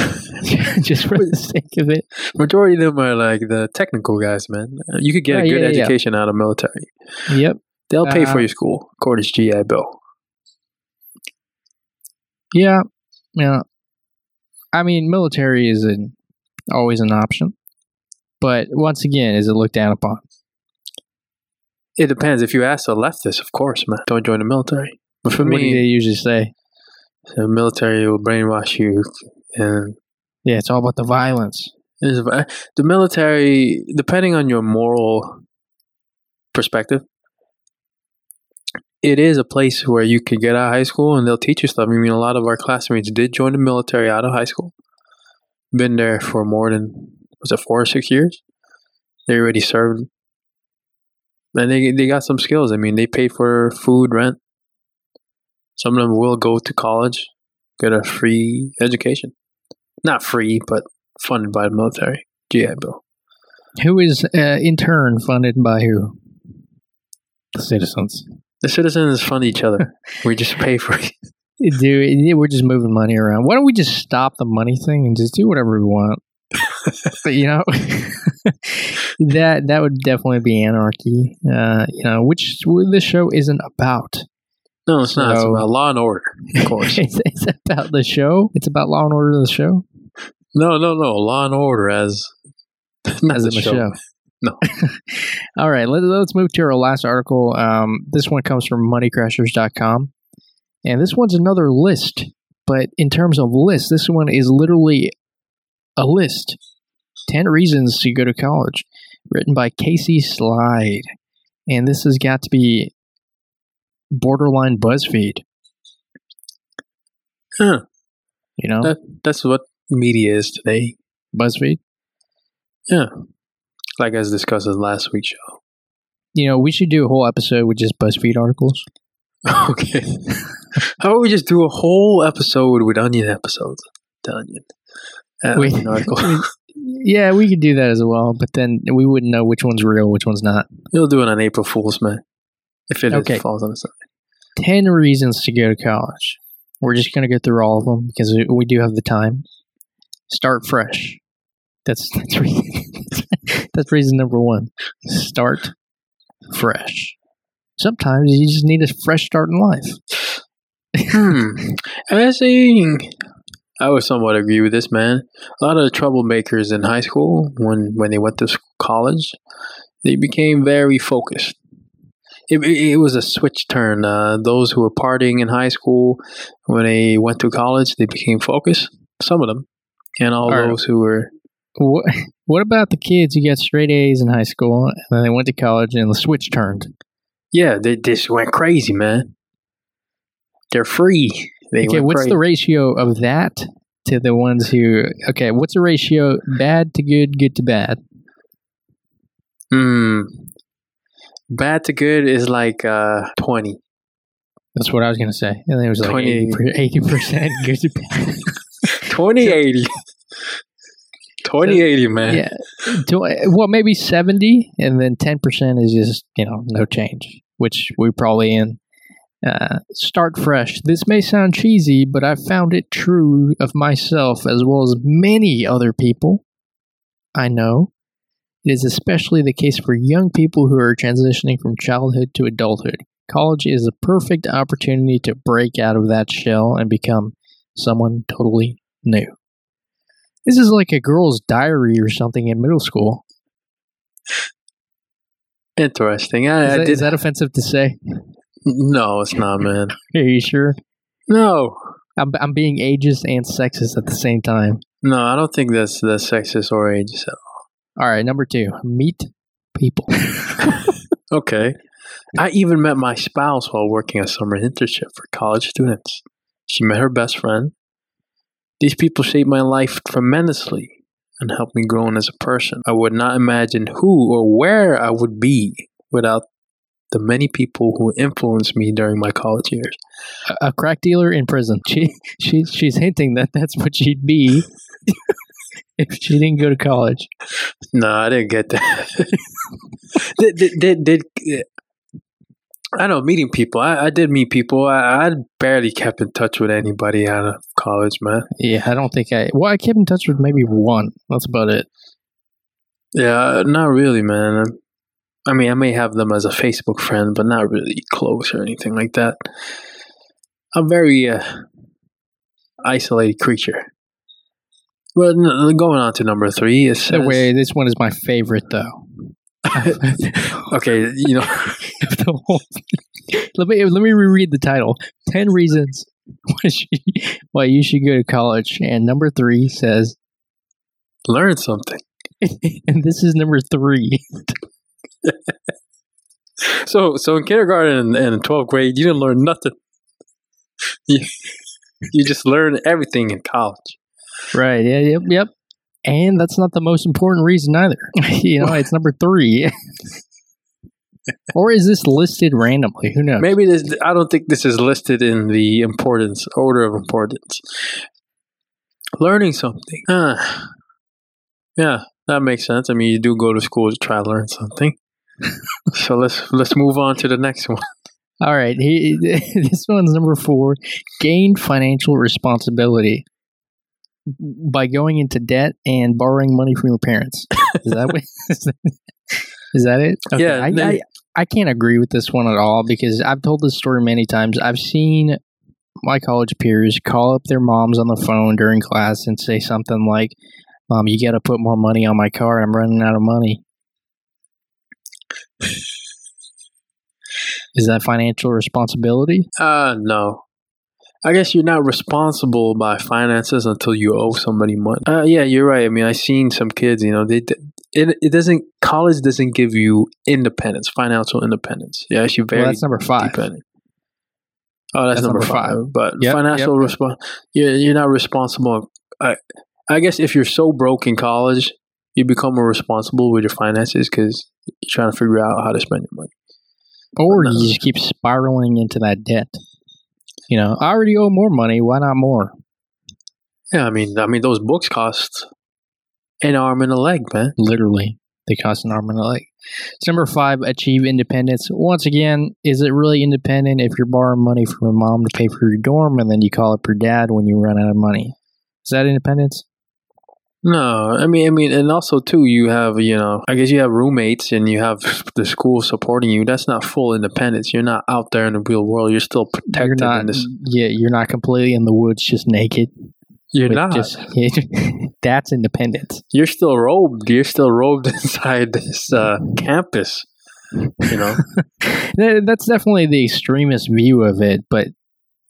just for the sake of it. Majority of them are like the technical guys, man. Uh, You could get a good yeah, yeah. education out of military. Yep. They'll pay for Uh, your school, according to GI Bill. Yeah. Yeah. I mean, military is an, always an option, but once again, is it looked down upon? It depends. If you ask a leftist, of course, man, don't join the military. But for what do they usually say? the military will brainwash you, and Yeah, it's all about the violence. Uh, the military, depending on your moral perspective, it is a place where you can get out of high school and they'll teach you stuff. I mean, a lot of our classmates did join the military out of high school. Been there for more than was it four or six years? They already served, and they they got some skills. I mean, they pay for food, rent. Some of them will go to college, get a free education, not free, but funded by the military. GI Bill. Who is uh, in turn funded by who? The citizens. The citizens fund each other. we just pay for it. Dude, we're just moving money around. Why don't we just stop the money thing and just do whatever we want? you know, that that would definitely be anarchy. Uh, you know, which this show isn't about. No, it's not. It's about law and order, of course. it's, it's about the show. It's about Law and Order, of the show, no, no, no. Law and order as as the show. show. No. All right, let, let's move to our last article. Um, this one comes from moneycrashers.com. And this one's another list But in terms of lists, this one is literally a list 10 reasons to go to college, written by Casey Slide. And this has got to be borderline BuzzFeed, Huh. you know? That that's what media is today. BuzzFeed. Yeah. Like as discussed in last week's show. You know, we should do a whole episode with just BuzzFeed articles. Okay. How about we just do a whole episode with onion episodes? The onion. Uh, We- onion article. Yeah, we could do that as well, but then we wouldn't know which one's real, which one's not. You'll do it on April Fool's, man. If it is- Okay. falls on the side. 10 reasons to go to college. We're just going to go through all of them because we- we do have the time. Start fresh. That's that's reason, that's reason number 1. Start fresh. Sometimes you just need a fresh start in life. hmm. As a, I would somewhat agree with this man. A lot of the troublemakers in high school, when when they went to college, they became very focused. It, it, was a switch turn. Uh, those who were partying in high school, when they went to college, they became focused. Some of them, and all All right. those who were What, what about the kids who got straight A's in high school and then they went to college and the switch turned? yeah, they just went crazy, man. They're free. They okay, what's crazy. the ratio of that to the ones who? Okay, what's the ratio bad to good, good to bad? Hmm. Bad to good is like uh twenty. That's what I was gonna say. And then it was like 20. eighty percent good to bad. 2080. 2080, man. yeah, well maybe seventy, and then ten percent is just you know no change, which we probably in. Uh, start fresh. This may sound cheesy, but I've found it true of myself as well as many other people I know. It is especially the case for young people who are transitioning from childhood to adulthood. College is a perfect opportunity to break out of that shell and become someone totally new. This is like a girl's diary or something in middle school. Interesting. I, Is I that, did, is that offensive to say? no, it's not, man. Are you sure? No. I'm, I'm being ageist and sexist at the same time. No, I don't think that's that's sexist or ageist. All right, number two, meet people. Okay. I even met my spouse while working a summer internship for college students. She met her best friend. These people shaped my life tremendously and helped me grow as a person. I would not imagine who or where I would be without the many people who influenced me during my college years. a, a crack dealer in prison. She, she she's hinting that that's what she'd be if she didn't go to college. No, I didn't get that. did, did, did, did, I know meeting people. I, I did meet people. I, I barely kept in touch with anybody out of college, man. Yeah, I don't think I. Well, I kept in touch with maybe one. That's about it. Yeah, not really, man. I mean, I may have them as a Facebook friend, but not really close or anything like that. I'm very uh, isolated creature. Well, going on to number three, it says, way this one is my favorite, though. okay, you know, The whole thing. let me let me reread the title. Ten reasons why, you should go to college, and number three says, learn something. and this is number three. So, so in kindergarten and, and 12th grade, you didn't learn nothing. You, you just learned everything in college. Right. Yeah. Yep. Yep. And that's not the most important reason either. you know, it's number three. Or is this listed randomly? Who knows? Maybe this. I don't think this is listed in the importance order of importance. Learning something. Huh. Yeah, that makes sense. I mean, you do go to school to try to learn something. so let's let's move on to the next one. All right. He, this one's number four. Gain financial responsibility by going into debt and borrowing money from your parents. Is that what? Is that it? Yeah, I, I, I can't agree with this one at all because I've told this story many times. I've seen my college peers call up their moms on the phone during class and say something like, "Mom, you got to put more money on my car. I'm running out of money." Is that financial responsibility? Uh no. I guess you're not responsible by finances until you owe somebody money. Uh, yeah, you're right. I mean, I've seen some kids. You know, they it it doesn't college doesn't give you independence, financial independence. Yeah, actually very well, that's number five. dependent. Oh, that's, That's number, number five. five. But Yep, financial yep. respo- you're, you're not responsible. I, I guess if you're so broke in college, you become more responsible with your finances because you're trying to figure out how to spend your money. Or No. you just keep spiraling into that debt. You know, I already owe more money. Why not more? Yeah, I mean, I mean, those books cost an arm and a leg, man. Literally, they cost an arm and a leg. So number five, achieve independence. Once again, is it really independent if you're borrowing money from your mom to pay for your dorm and then you call up your dad when you run out of money? Is that independence? No, I mean, I mean, and also too, you have, you know, I guess you have roommates and you have the school supporting you. That's not full independence. You're not out there in the real world. You're still protected. you're not. Yeah, you're not completely in the woods, just naked. You're not. Just, that's independence. you're still robed. You're still robed inside this uh, campus. You know, That's definitely the extremist view of it, but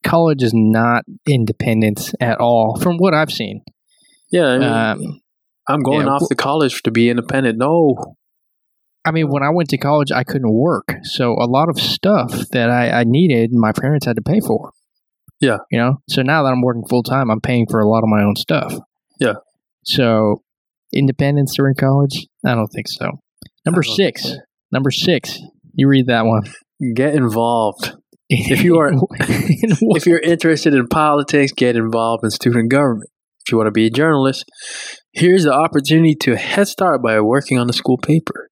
college is not independence at all, from what I've seen. yeah. I mean, Um, I'm going yeah, off to college to be independent. No, I mean, when I went to college, I couldn't work, so a lot of stuff that I, I needed, my parents had to pay for. Yeah. you know. So now that I'm working full time, I'm paying for a lot of my own stuff. Yeah. So independence during college, I don't think so. Number six. think Number six. You read that one. get involved. If you are- In If you're interested in politics, get involved in student government. If you want to be a journalist, here's the opportunity to head start by working on the school paper.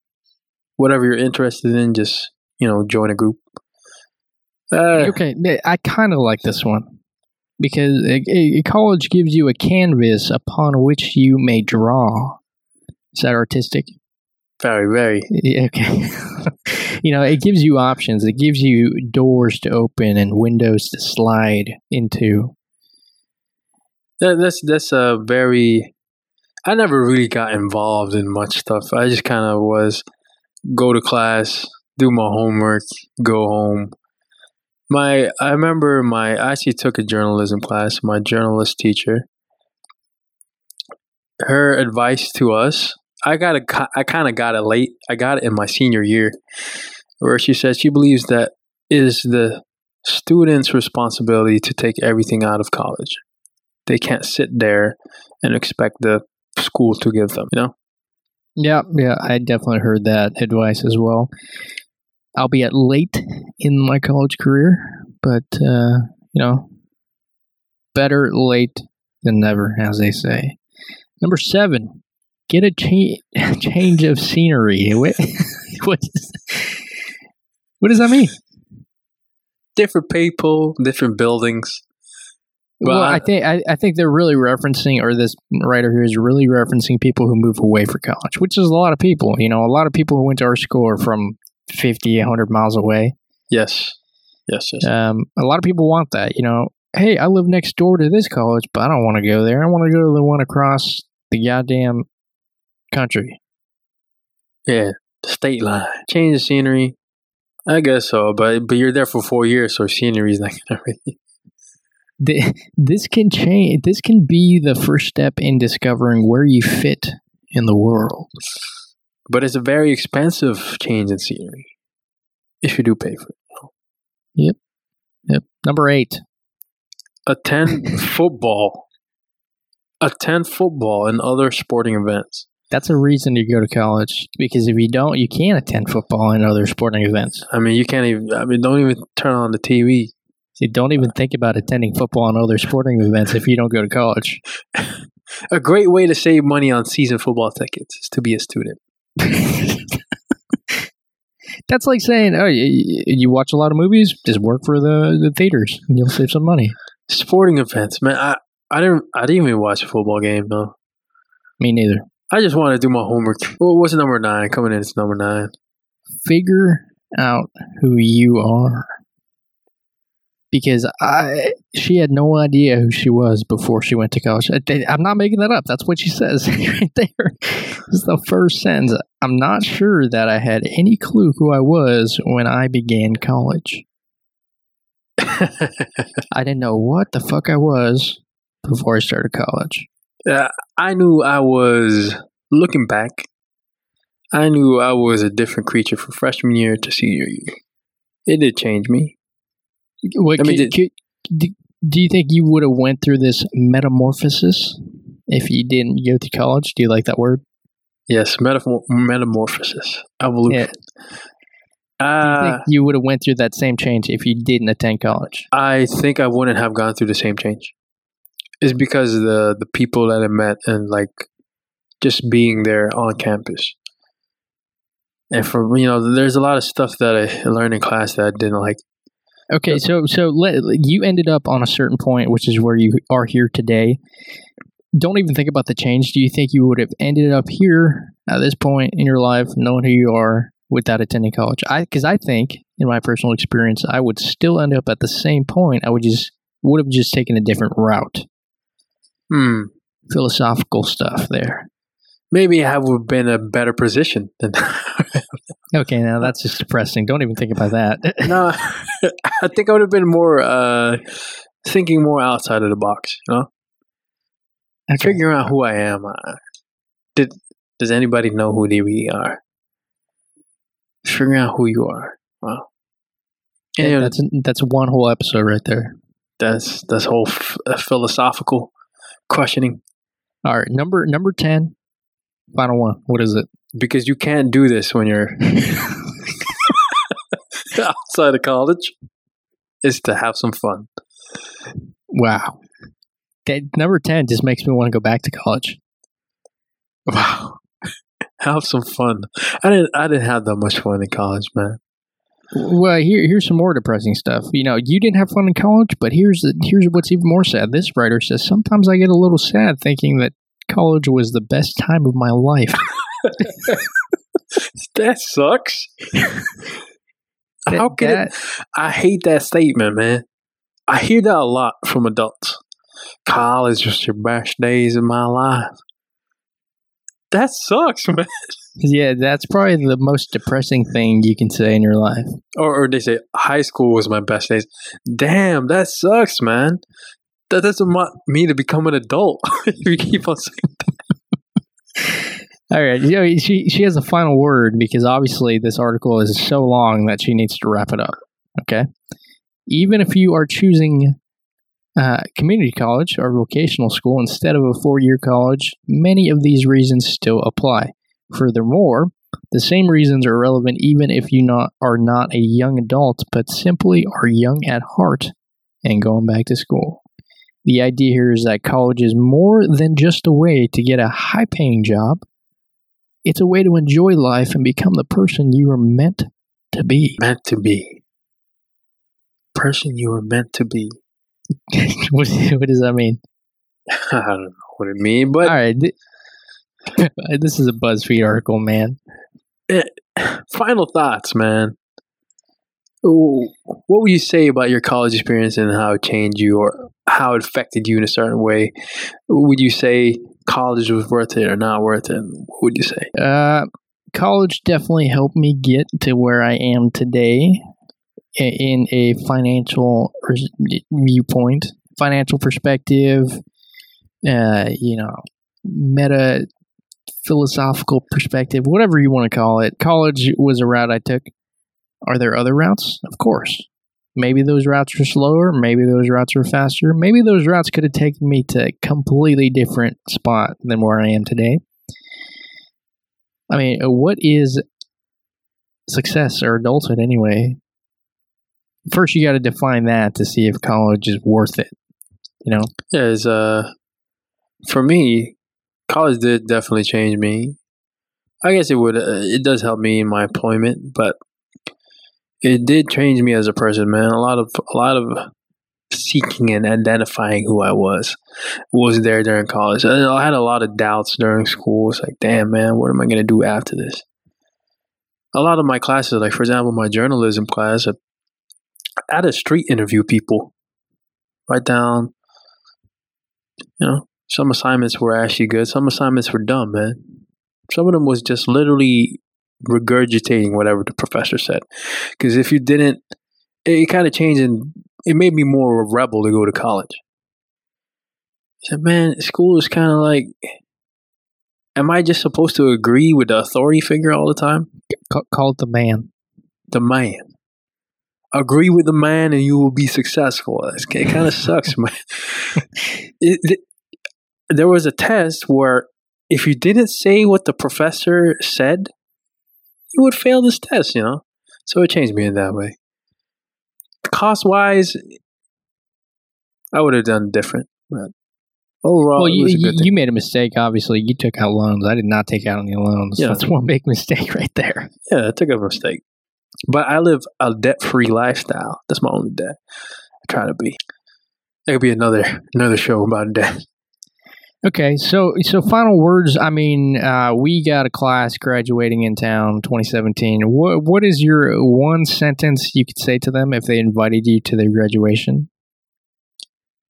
Whatever you're interested in, just you know, join a group. Uh, okay, I kind of like this one because a, a- college gives you a canvas upon which you may draw. Is that artistic? very, very. Yeah, Okay. you know, it gives you options. It gives you doors to open and windows to slide into. That, that's that's a very. I never really got involved in much stuff. I just kind of was go to class, do my homework, go home. My I remember my I actually took a journalism class. My journalist teacher, her advice to us, I got it. I kind of got it late. I got it in my senior year, where she said she believes that is the student's responsibility to take everything out of college they can't sit there and expect the school to give them, you know? Yeah, yeah, I definitely heard that advice as well. I'll be at late in my college career, but uh, you know, better late than never, as they say. Number seven, get a cha- change of scenery. What, what, is, what does that mean? Different people, different buildings. Well, I- think I, I think they're really referencing, or this writer here is really referencing people who move away for college, which is a lot of people. You know, a lot of people who went to our school are from 50, 100 miles away. Yes. Yes, yes. Um, a lot of people want that. You know, hey, I live next door to this college, but I don't want to go there. I want to go to the one across the goddamn country. yeah. The state line. Change the scenery. I guess so, but but you're there for four years, so scenery's not gonna really Th- This can change. This can be the first step in discovering where you fit in the world. But it's a very expensive change in scenery. If you do pay for it. Yep. Yep. Number eight. Attend football. Attend football and other sporting events. That's a reason to go to college because if you don't, you can't attend football and other sporting events. I mean, you can't even. I mean, don't even turn on the TV. See, don't even think about attending football and other sporting events if you don't go to college. A great way to save money on season football tickets is to be a student. That's like saying, "Oh, you, you watch a lot of movies? Just work for the, the theaters, and you'll save some money." Sporting events, man. I, I didn't. I didn't even watch a football game though. Me neither. I just want to do my homework. Well, what's number nine? Coming in, it's number nine. Figure out who you are, because I she had no idea who she was before she went to college. I, I'm not making that up. That's what she says right there. Is the first sentence. I'm not sure that I had any clue who I was when I began college. I didn't know what the fuck I was before I started college. Uh, I knew I was looking back. I knew I was a different creature from freshman year to senior year. It did change me. What, I mean, could- did- could- do, you think you would have went through this metamorphosis if you didn't go to college? Do you like that word? Yes, metamor- metamorphosis, evolution. Do you Uh, think you would have went through that same change if you didn't attend college? I think I wouldn't have gone through the same change. It's because the the people that I met and like just being there on campus. And from you know, there's a lot of stuff that I learned in class that I didn't like. Okay, so so let, you ended up on a certain point, which is where you are here today. Don't even think about the change. Do you think you would have ended up here at this point in your life, knowing who you are, without attending college? I because I think, in my personal experience, I would still end up at the same point. I would just would have just taken a different route. Hmm. Philosophical stuff there. Maybe I would have been a better position than. Okay, now that's just depressing. Don't even think about that. no, I think I would have been more uh, thinking more outside of the box. You know, Okay. figuring out who I am. Uh, did does anybody know who they really are? Figuring out who you are. Wow. You know, that's that's one whole episode right there. that's that's whole f- philosophical questioning All right, number number ten, final one. What is it? Because you can't do this when you're outside of college. Is to have some fun. Wow. That number 10 just makes me want to go back to college. Wow. have some fun. I didn't. I didn't have that much fun in college, man. Well, here here's some more depressing stuff. You know, you didn't have fun in college, but here's the, here's what's even more sad. This writer says sometimes I get a little sad thinking that college was the best time of my life. That sucks. That- How can that- it? I hate that statement, man. I hear that a lot from adults. College was your best days in my life. That sucks, man. Yeah, that's probably the most depressing thing you can say in your life. Or, or they say high school was my best days. Damn, that sucks, man. That doesn't want me to become an adult. if you keep on saying All right, you know, she she has a final word because obviously this article is so long that she needs to wrap it up. Okay, even if you are choosing uh, community college or vocational school instead of a four-year college, many of these reasons still apply. Furthermore, the same reasons are relevant even if you not are not a young adult, but simply are young at heart and going back to school. The idea here is that college is more than just a way to get a high-paying job. It's a way to enjoy life and become the person you are meant to be. meant to be. Person you were meant to be. what, what does that mean? I don't know what it means, but All right. this is a BuzzFeed article, man. Eh, final thoughts, man. Ooh, What would you say about your college experience and how it changed you or how it affected you in a certain way? Would you say college was worth it or not worth it? What would you say? Uh, college definitely helped me get to where I am today in a financial viewpoint, financial perspective, uh, you know, meta philosophical perspective, whatever you want to call it. College was a route I took. Are there other routes? Of course. Maybe those routes were slower. Maybe those routes were faster. Maybe those routes could have taken me to a completely different spot than where I am today. I mean, uh, what is success or adulthood anyway? First, you got to define that to see if college is worth it. You know, Yeah, it's, uh, for me, college did definitely change me. I guess it would. Uh, it does help me in my employment, but it did change me as a person, man. A lot of a lot of seeking and identifying who I was was there during college. I had a lot of doubts during school. It's like, damn, man, what am I gonna do after this? A lot of my classes, like for example, my journalism class, I had a street interview people, write down, you know, some assignments were actually good. Some assignments were dumb, man. Some of them was just literally regurgitating whatever the professor said. Because if you didn't, it, kind of changed and it made me more of a rebel to go to college. I said, man, school is kind of like, am I just supposed to agree with the authority figure all the time? Ca- call it the man. The man. Agree with the man and you will be successful. It's- It kind of sucks, man. It- it- there was a test where if you didn't say what the professor said, you would fail this test, you know? So it changed me in that way. Cost wise, I would have done different. But overall, well, you, you, you made a mistake. Obviously, you took out loans. I did not take out any loans. Yeah. That's one big mistake right there. Yeah, I took a mistake. But I live a debt free lifestyle. That's my only debt. I try to be. There could be another another show about debt. Okay, so so final words. I mean, uh, we got a class graduating in town, 2017. What what is your one sentence you could say to them if they invited you to their graduation?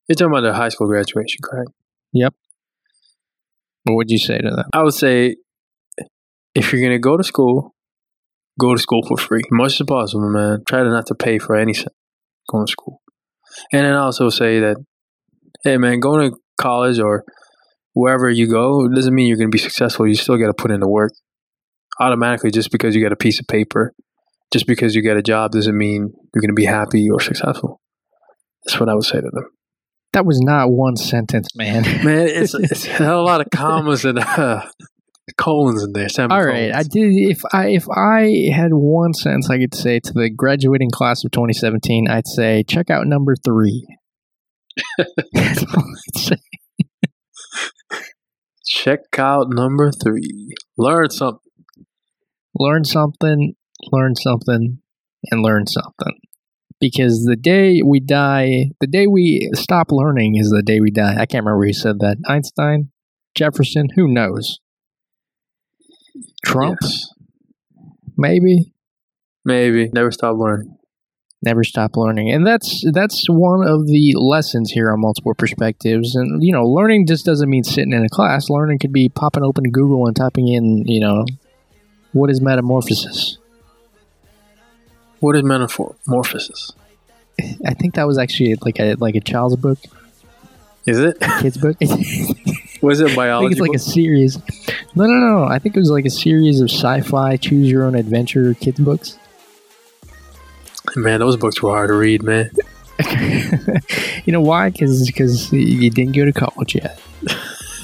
You're talking about the high school graduation, correct? Yep. What would you say to them? I would say if you're gonna go to school, go to school for free. Much as possible, man. Try to not to pay for any going to school. And then also say that, hey man, going to college or wherever you go it doesn't mean you're gonna be successful. You still gotta put in the work. Automatically just because you get a piece of paper, just because you get a job doesn't mean you're gonna be happy or successful. That's what I would say to them. That was not one sentence, man. Man, it's, it's a lot of commas and uh, colons in there. All right, I did. If I if I had one sentence I could say to the graduating class of 2017, I'd say check out number three. That's all I'd say. Check out number three. Learn something. Learn something, learn something, and learn something. Because the day we die, the day we stop learning is the day we die. I can't remember who said that. Einstein, Jefferson, who knows? Trump, Yes. maybe. Maybe. Never stop learning. Never stop learning. And that's that's one of the lessons here on multiple perspectives. And you know learning just doesn't mean sitting in a class. Learning could be popping open google and typing in you know what is metamorphosis? What is metamorphosis? i think that was actually like a like a child's book. Is it? kids book. Was it think biology? it's like a series. No no no. I think it was like a series of sci-fi choose your own adventure kids books man, those books were hard to read, man. you know why because you didn't go to college yet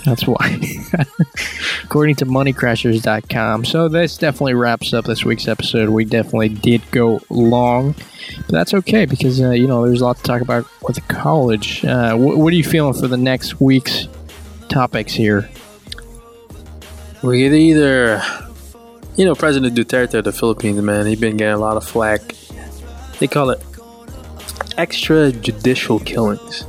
That's why. According to moneycrashers.com. So this definitely wraps up this week's episode. We definitely did go long, but that's okay because, uh, you know, there's a lot to talk about with college. Uh, wh- what are you feeling for the next week's topics here? We could either, you know, President Duterte of the Philippines, man, he's been getting a lot of flack. They call it extrajudicial killings.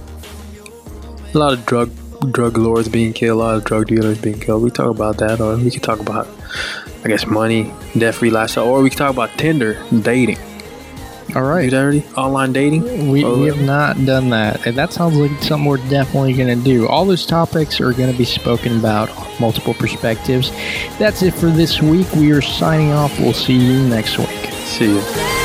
A lot of drug drug lords being killed, a lot of drug dealers being killed. We talk about that, or we could talk about, I guess, money, debt-free lifestyle, or we could talk about Tinder, dating. All right. You already? Online dating? We, we have not done that. And that sounds like something we're definitely going to do. All those topics are going to be spoken about multiple perspectives. That's it for this week. We are signing off. We'll see you next week. See you.